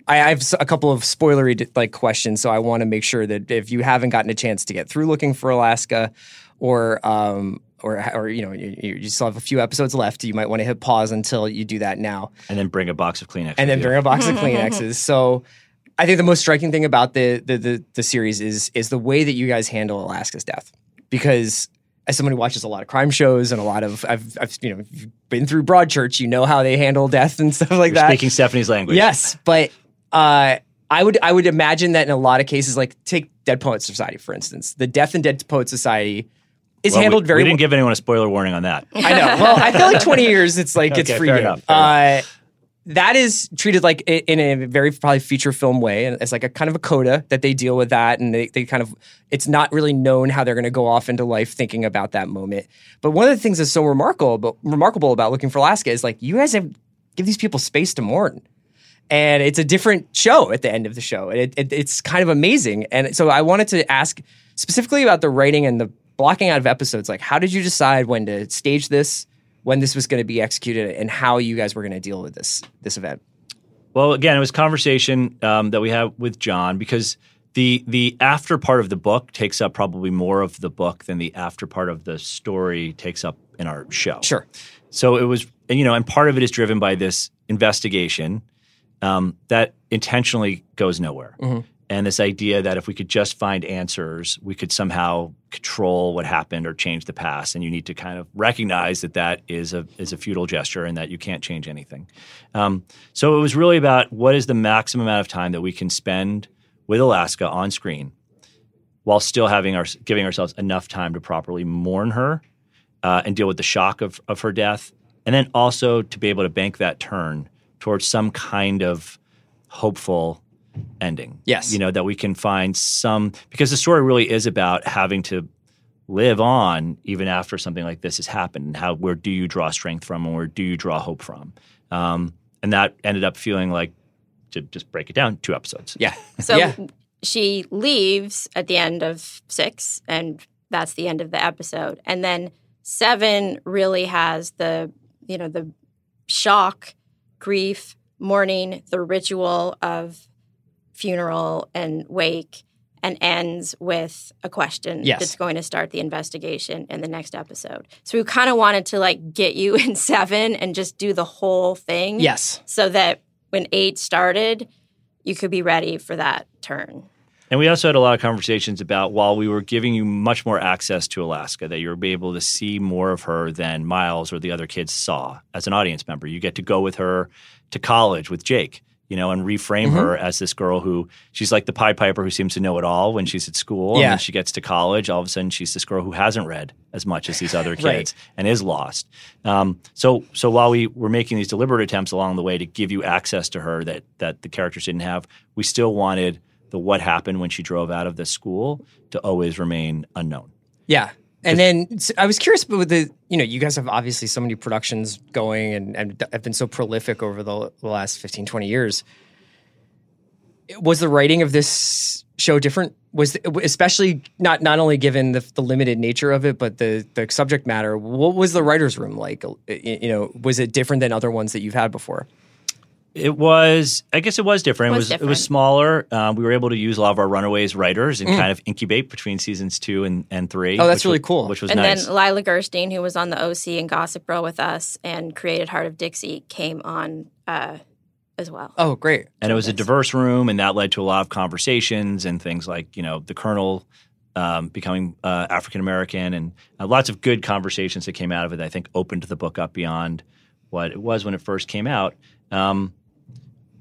I, I have a couple of spoilery like questions, so I want to make sure that if you haven't gotten a chance to get through looking for Alaska, or um or or you know you, you still have a few episodes left, you might want to hit pause until you do that now And then bring a box of Kleenex. and then you. bring a box of Kleenexes. So I think the most striking thing about the, the the the series is is the way that you guys handle Alaska's death. Because as someone who watches a lot of crime shows and a lot of I've, I've you know been through Broadchurch, you know how they handle death and stuff like You're that. speaking Stephanie's language. Yes, but uh, I would I would imagine that in a lot of cases, like take Dead Poets Society for instance, the Death and Dead Poets Society is Well, handled we, very. We didn't well. give anyone a spoiler warning on that. I know. Well, I feel like twenty years. It's like it's Okay, free fair enough, Uh, that is treated like in a very probably feature film way, and it's like a kind of a coda that they deal with that, and they, they kind of it's not really known how they're going to go off into life thinking about that moment. But one of the things that's so remarkable, but remarkable about looking for Alaska is like you guys have give these people space to mourn and it's a different show at the end of the show. It, it, it's kind of amazing. And so I wanted to ask specifically about the writing and the blocking out of episodes. Like, how did you decide when to stage this, when this was going to be executed, and how you guys were going to deal with this this event? Well, again, it was conversation um, that we had with John because the the after part of the book takes up probably more of the book than the after part of the story takes up in our show. Sure. So it was, and, you know, and part of it is driven by this investigation um, that intentionally goes nowhere. And this idea that if we could just find answers, we could somehow control what happened or change the past. And you need to kind of recognize that that is a is a futile gesture and that you can't change anything. Um, so it was really about what is the maximum amount of time that we can spend with Alaska on screen, while still having our giving ourselves enough time to properly mourn her uh, and deal with the shock of, of her death, and then also to be able to bank that turn towards some kind of hopeful ending. Yes. You know, that we can find some, because the story really is about having to live on even after something like this has happened and how, where do you draw strength from and where do you draw hope from? Um, and that ended up feeling like, to just break it down, two episodes. Yeah. So yeah. she leaves at the end of six, and that's the end of the episode. And then seven really has the, you know, the shock, grief, mourning, the ritual of funeral and wake, and ends with a question Yes. that's going to start the investigation in the next episode. So we kind of wanted to like get you in seven and just do the whole thing Yes. so that when eight started, you could be ready for that turn. And we also had a lot of conversations about while we were giving you much more access to Alaska, that you were able to see more of her than Miles or the other kids saw as an audience member. You get to go with her to college with Jake, you know, and reframe her as this girl who she's like the Pied Piper who seems to know it all when she's at school. And Yeah. then she gets to college, all of a sudden she's this girl who hasn't read as much as these other kids Right. and is lost. Um, so so while we were making these deliberate attempts along the way to give you access to her that that the characters didn't have, we still wanted the what happened when she drove out of the school to always remain unknown. Yeah. And then I was curious, but with the, you know, you guys have obviously so many productions going and, and have been so prolific over the, the last 15, 20 years. Was the writing of this show different? Was especially not not only given the, the limited nature of it, but the the subject matter. What was the writers' room like? Uh, You know, was it different than other ones that you've had before? It was, I guess, it was different. It Was was, it was smaller. Um, we were able to use a lot of our Runaways writers and kind of incubate between seasons two and, and three. Mm. Oh, that's really was- cool. Which was and nice. then Leila Gerstein, who was on the OC and Gossip Girl with us and created Hart of Dixie, came on uh, as well. Oh, great. and it was a diverse room, and that led to a lot of conversations and things like you know the colonel um, becoming uh, African American, and uh, lots of good conversations that came out of it. That I think opened the book up beyond what it was when it first came out. Um,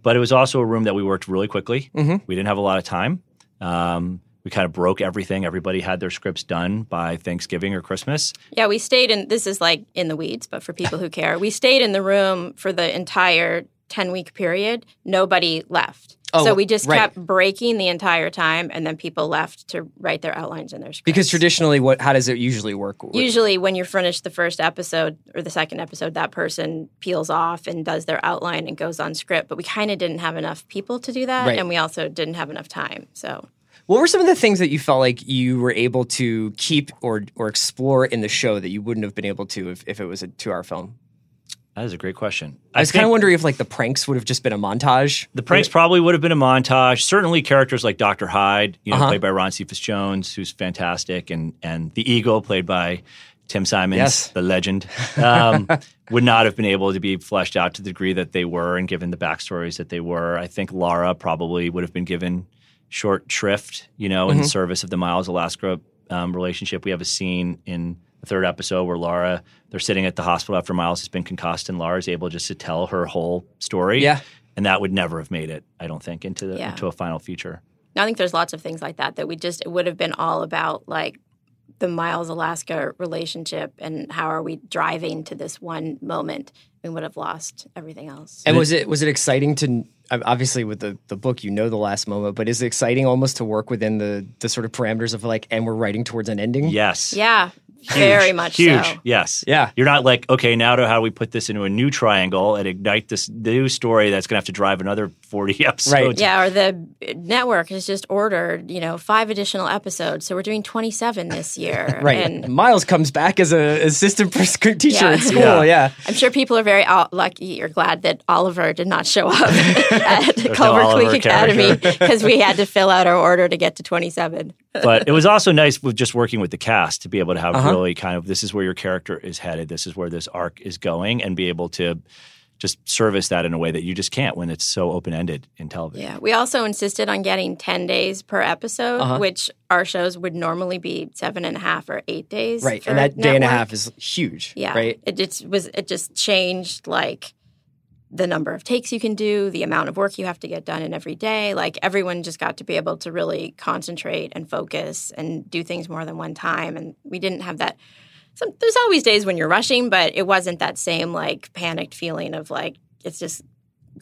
but it was also a room that we worked really quickly. Mhm. We didn't have a lot of time. Um, we kind of broke everything. Everybody had their scripts done by Thanksgiving or Christmas. Yeah, we stayed in, this is like in the weeds, but for people who care, we stayed in the room for the entire 10 week period. Nobody left. Oh, so we just right. kept breaking the entire time, and then people left to write their outlines in their scripts. Because traditionally, what how does it usually work? Usually, when you finish the first episode or the second episode, that person peels off and does their outline and goes on script. But we kind of didn't have enough people to do that, Right. and we also didn't have enough time. So What were some of the things that you felt like you were able to keep or or explore in the show that you wouldn't have been able to if, if it was a two hour film? That is a great question. I was kind of wondering if like the pranks would have just been a montage. The pranks probably would have been a montage. Certainly, characters like Doctor Hyde, you know, Uh-huh. played by Ron Cephas Jones, who's fantastic, and and the Eagle, played by Tim Simons, Yes. the legend, um, would not have been able to be fleshed out to the degree that they were, and given the backstories that they were. I think Lara probably would have been given short shrift, you know, Mm-hmm. in service of the Miles Alaska um, relationship. We have a scene in third episode where Lara, they're sitting at the hospital after Miles has been concussed, and Lara's able just to tell her whole story Yeah. and that would never have made it. I don't think into the, Yeah. into a final feature. I think there's lots of things like that that we just it would have been all about like the Miles Alaska relationship and how are we driving to this one moment. We would have lost everything else. And was it was it exciting to obviously with the the book you know the last moment, but is it exciting almost to work within the the sort of parameters of like and we're writing towards an ending? Yes. yeah, very much Huge. so. Yes. Yeah. You're not like, okay, now to how do we put this into a new triangle and ignite this new story that's going to have to drive another 40 episodes. Right. Yeah, or the network has just ordered, you know, five additional episodes. So we're doing 27 this year. Right. And Miles comes back as a assistant pres- teacher Yeah. at school. Yeah. Yeah. I'm sure people are very uh, lucky or glad that Oliver did not show up at Culver Oliver Creek Academy because we had to fill out our order to get to 27. but it was also nice with just working with the cast to be able to have Uh-huh. Really kind of this is where your character is headed, this is where this arc is going, and be able to just service that in a way that you just can't when it's so open ended in television. Yeah. We also insisted on getting 10 days per episode, Uh-huh. which our shows would normally be seven and a half or eight days. Right. And that day and a half is huge. Yeah. Right. It just was it just changed like the number of takes you can do, the amount of work you have to get done in every day. Like everyone just got to be able to really concentrate and focus and do things more than one time. And we didn't have that. Some, there's always days when you're rushing, but it wasn't that same like panicked feeling of like it's just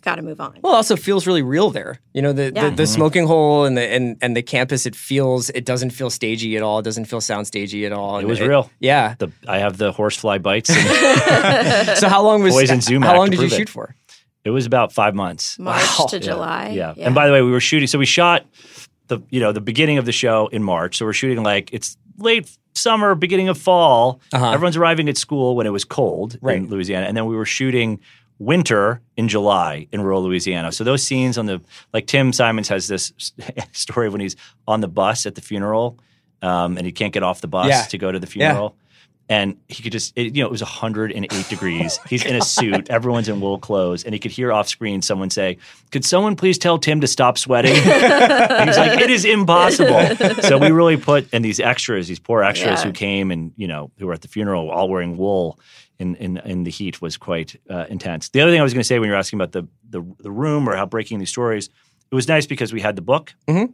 got to move on. Well, also feels really real there. You know, the, Yeah. the, the smoking hole and the and, and the campus. It feels. It doesn't feel stagey at all. It doesn't feel sound stagey at all. It And was real. Yeah. The, I have the horsefly bites. And So how long was Poison Sumac how long did you prove it. shoot for? it was about five months. March Wow. to Yeah, July. Yeah. And by the way, we were shooting. So we shot the you know the beginning of the show in March. So we're shooting like it's late summer, beginning of fall. Uh-huh. Everyone's arriving at school when it was cold Right. in Louisiana, and then we were shooting winter in July in rural Louisiana. So those scenes on the like Tim Simons has this story when he's on the bus at the funeral, um, and he can't get off the bus Yeah. to go to the Yeah. funeral. And he could just, it, you know, it was 108 degrees. He's in a suit. Everyone's in wool clothes. And he could hear off screen someone say, Could someone please tell Tim to stop sweating? he's like, It is impossible. So we really put, and these extras, these poor extras Yeah. who came and, you know, who were at the funeral all wearing wool in, in, in the heat was quite uh, intense. The other thing I was going to say when you were asking about the, the, the room or how breaking these stories, it was nice because we had the book. Mhm.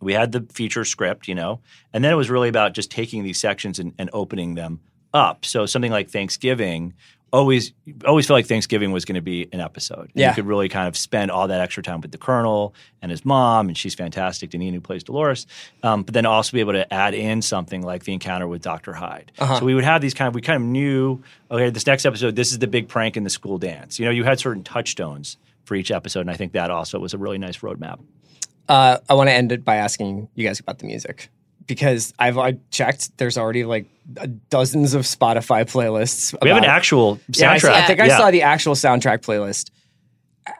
We had the feature script, you know, and then it was really about just taking these sections and, and opening them up. So something like Thanksgiving always always felt like Thanksgiving was going to be an episode. And Yeah. You could really kind of spend all that extra time with the Colonel and his mom, and she's fantastic, Deneen, who plays Dolores. Um, but then also be able to add in something like the encounter with Dr. Hyde. Uh-huh. So we would have these kind of we kind of knew, okay, this next episode, this is the big prank in the school dance. You know, you had certain touchstones for each episode, and I think that also was a really nice roadmap. Uh, I want to end it by asking you guys about the music because I've I checked. There's already like uh, dozens of Spotify playlists. We have an about- actual Yeah, I, soundtrack. saw- I think I Yeah. saw the actual soundtrack playlist.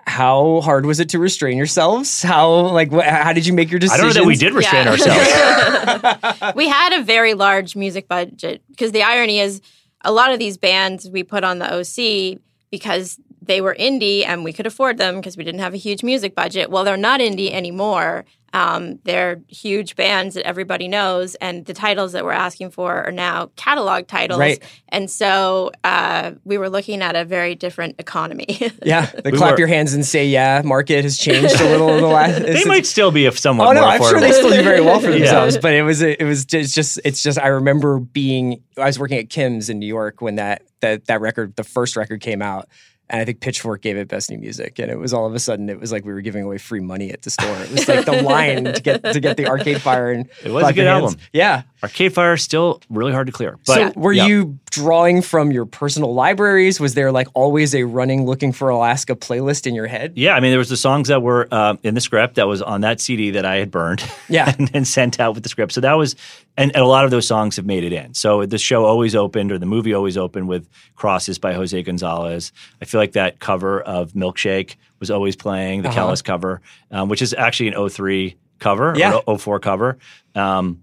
How hard was it to restrain yourselves? How like wh- how did you make your decision? I don't know that we did restrain Yeah. ourselves. we had a very large music budget because the irony is a lot of these bands we put on the OC because they were indie and we could afford them because we didn't have a huge music budget. Well, they're not indie anymore. Um, they're huge bands that everybody knows, and the titles that we're asking for are now catalog titles. Right. And so uh, we were looking at a very different economy. Yeah, the We clap were- your hands and say yeah. Market has changed a little in the last. they might still be if someone. Oh no, more I'm affordable. sure they still do very well for Yeah. themselves. But it was it was just, just it's just I remember being I was working at Kim's in New York when that that that record the first record came out. And I think Pitchfork gave it best new music, and it was all of a sudden it was like we were giving away free money at the store. It was like the line to get to get the Arcade Fire and It was a good album. Yeah. Arcade Fire is still really hard to clear. But so were yeah. you drawing from your personal libraries? Was there like always a running looking for Alaska playlist in your head? Yeah, I mean, there was the songs that were uh, in the script that was on that CD that I had burned, Yeah. and then sent out with the script. So that was, and, and a lot of those songs have made it in. So the show always opened, or the movie always opened with "Crosses" by Jose Gonzalez. I feel like that cover of "Milkshake" was always playing, the Uh-huh. Kelis cover, um, which is actually an 03 cover, Yeah. or 04 cover. Um,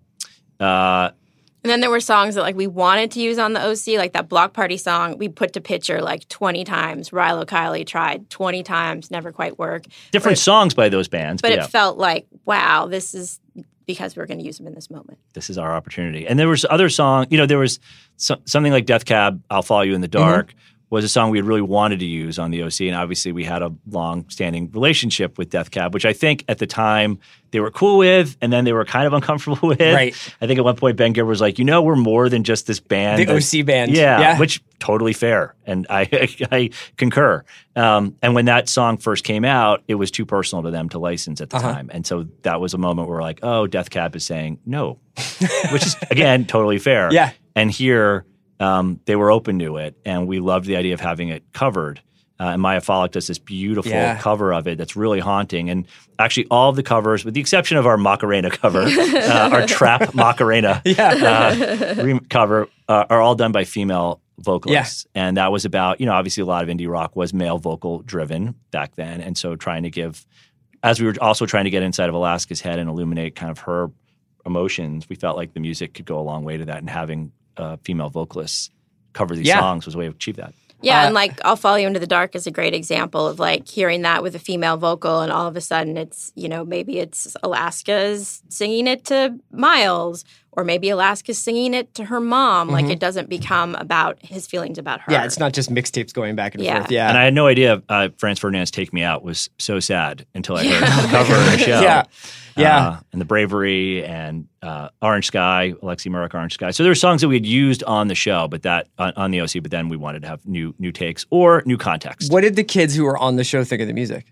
uh, And then there were songs that like we wanted to use on the OC, like that Bloc Party song. We put to picture like twenty times. Rilo Kiley tried twenty times, never quite work. different But- songs by those bands, But but, it felt like, wow, this is because we're going to use them in this moment. this is our opportunity. And there was other song, you know, there was so, something like Death Cab, I'll Follow You in the mm-hmm. Dark, was a song we had really wanted to use on the OC, and obviously we had a long-standing relationship with Death Cab, which I think at the time they were cool with, and then they were kind of uncomfortable with. Right. I think at one point Ben Gibbard was like, "You know, we're more than just this band." The that- OC band. yeah, Yeah. which totally fair, and I I concur. Um, and when that song first came out, it was too personal to them to license at the Uh-huh. time, and so that was a moment where we're like, "Oh, Death Cab is saying no," which is again totally fair. Yeah. And here um, they were open to it, and we loved the idea of having it covered. Uh, and Maya Follick does this beautiful Yeah. cover of it that's really haunting. And actually, all of the covers, with the exception of our Macarena cover, uh, our trap Macarena uh, re- cover, uh, are all done by female vocalists. And that was about, you know, obviously a lot of indie rock was male vocal driven back then. And so trying to give, as we were also trying to get inside of Alaska's head and illuminate kind of her emotions, we felt like the music could go a long way to that. And having uh, female vocalists cover these Yeah. songs was a way to achieve that. Yeah, Uh, and like I'll Follow You Into the Dark is a great example of like hearing that with a female vocal, and all of a sudden it's, you know, maybe it's Alaska's singing it to Miles, or maybe Alaska's singing it to her mom. Like it doesn't become about his feelings about her. Mm-hmm. Yeah, it's not just mixtapes going back and Yeah. forth. Yeah. And I had no idea uh, Franz Ferdinand's "Take Me Out" was so sad until I heard the cover of the show. Yeah. Yeah. Uh, and the bravery and uh, Orange Sky, Alexi Murdoch, Orange Sky. So there were songs that we had used on the show, but that on, on the OC. But then we wanted to have new new takes or new context. what did the kids who were on the show think of the music?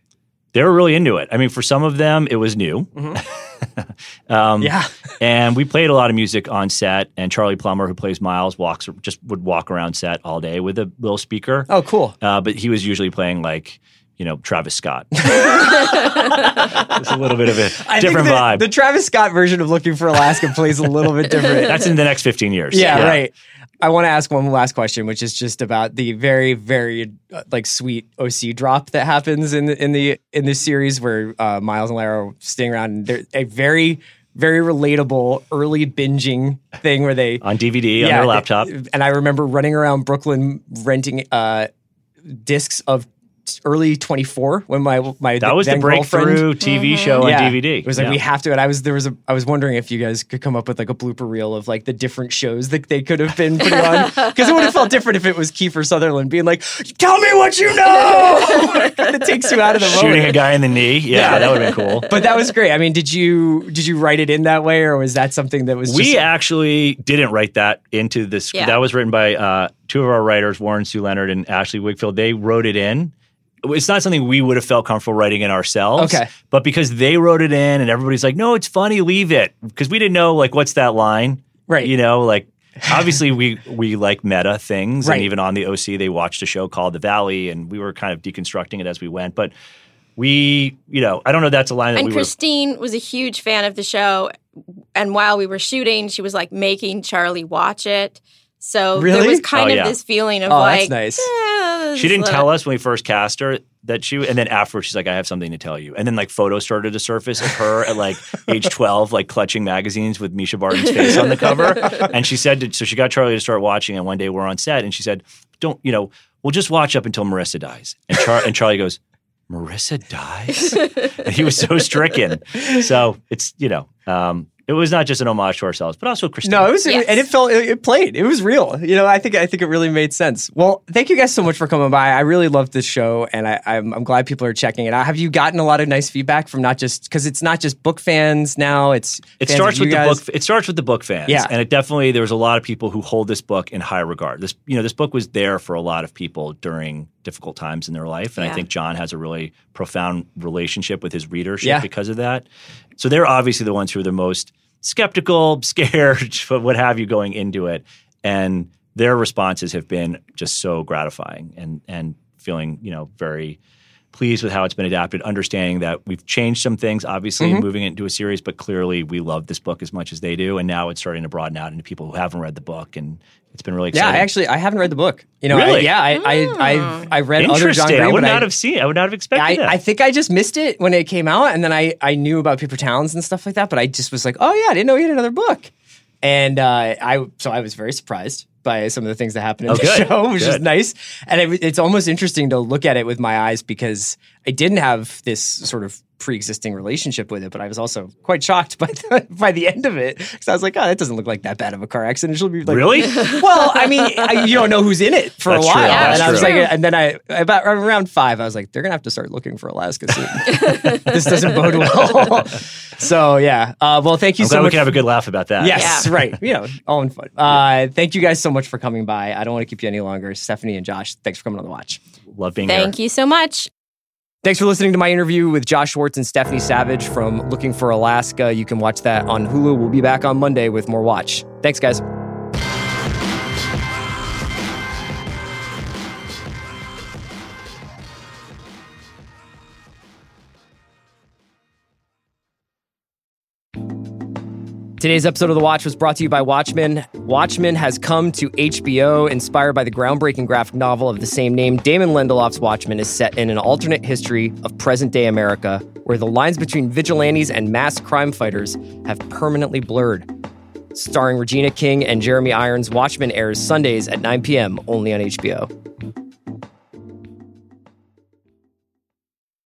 They were really into it. I mean, for some of them, it was new. um, Yeah. and we played a lot of music on set. And Charlie Plummer, who plays Miles, walks just would walk around set all day with a little speaker. Oh, cool. Uh, but he was usually playing like, you know, Travis Scott. it's a little bit of a I different the, vibe. the Travis Scott version of Looking for Alaska plays a little bit different. That's in the next 15 years. yeah, right. I want to ask one last question, which is just about the very, very uh, like sweet OC drop that happens in the in the in this series where uh, Miles and Lara are staying around. And they're a very, very relatable early binging thing where they On DVD, on their laptop. And I remember running around Brooklyn renting uh, discs of early 24 when my my That was the then girlfriend- breakthrough TV show yeah, on DVD. It was like Yeah. we have to. And I was there was a I was wondering if you guys could come up with like a blooper reel of like the different shows that they could have been putting on because it would have felt different if it was Kiefer Sutherland being like, "Tell me what you know." it takes you out of the shooting moment. a guy in the knee. Yeah, Yeah. that would have been cool. But that was great. I mean, did you did you write it in that way, or was that something that was we just, actually didn't write that into this. Yeah. That was written by uh, two of our writers, Warren Sue Leonard and Ashley Wigfield. They wrote it in. It's not something we would have felt comfortable writing in ourselves. Okay. But because they wrote it in and everybody's like, no, it's funny, leave it. Because we didn't know, like, what's that line? Right. You know, like, obviously we we like meta things. Right. And even on the OC, they watched a show called The Valley and we were kind of deconstructing it as we went. But we, you know, I don't know that's a line that And we were. Kristine was a huge fan of the show. And while we were shooting, she was like making Charlie watch it. So Really? there was kind Oh, of yeah. this feeling of Oh, like, that's nice. eh, She didn't this tell us when we first cast her that she, and then afterwards she's like, "I have something to tell you." And then like photos started to surface of her at like age twelve, like clutching magazines with Mischa Barton's face on the cover. And she said, to, so she got Charlie to start watching. And one day we're on set, and she said, "Don't, you know, we'll just watch up until Marissa dies." And, Char- and Charlie goes, "Marissa dies," and he was so stricken. So it's you know, um, it was not just an homage to ourselves, but also Kristine. No, it was, Yes. and it felt it, it played. It was real. You know, I think I think it really made sense. Well, thank you guys so much for coming by. I really loved this show, and I, I'm I'm glad people are checking it out. Have you gotten a lot of nice feedback from not just because it's not just book fans now? It's It fans of starts you with the book. It starts with the book fans, Yeah. and it definitely there was a lot of people who hold this book in high regard. This, you know, this book was there for a lot of people during difficult times in their life, and I think John has a really profound relationship with his readership Yeah. because of that. So they're obviously the ones who are the most skeptical, scared, what have you, going into it, and their responses have been just so gratifying and and feeling you know very pleased with how it's been adapted, understanding that we've changed some things, obviously, Mm-hmm. moving it into a series, but clearly we love this book as much as they do. And now it's starting to broaden out into people who haven't read the book. And it's been really Yeah, exciting. I actually I haven't read the book. You know, I, yeah, I I I, I read other John Interesting. Green, I would not I, have seen I would not have expected I, that. I think I just missed it when it came out, and then I I knew about Paper Towns and stuff like that, but I just was like, oh yeah, I didn't know he had another book, and uh, I so I was very surprised by some of the things that happened in Oh, the good. show, which is nice, and it, it's almost interesting to look at it with my eyes because I didn't have this sort of pre-existing relationship with it, but I was also quite shocked by the, by the end of it because I was like, oh, that doesn't look like that bad of a car accident. She'll be like, Really? Well, I mean, I, you don't know who's in it for That's a while, true. Yeah, and I was true. like, and then I about around five, I was like, they're gonna have to start looking for Alaska soon. this doesn't bode well. so yeah, uh, well, thank you I'm so glad we can have a good laugh about that. Yes, right. You know, all in fun. Uh, thank you guys so much for coming by. I don't want to keep you any longer. Stephanie and Josh, thanks for coming on the watch. Love being Thank here. Thank you so much. Thanks for listening to my interview with Josh Schwartz and Stephanie Savage from Looking for Alaska. You can watch that on Hulu. We'll be back on Monday with more Watch. Thanks, guys. Today's episode of The Watch was brought to you by Watchmen. Watchmen has come to HBO, inspired by the groundbreaking graphic novel of the same name. Damon Lindelof's Watchmen is set in an alternate history of present day America, where the lines between vigilantes and mass crime fighters have permanently blurred. Starring Regina King and Jeremy Irons, Watchmen airs Sundays at 9 p.m. only on HBO.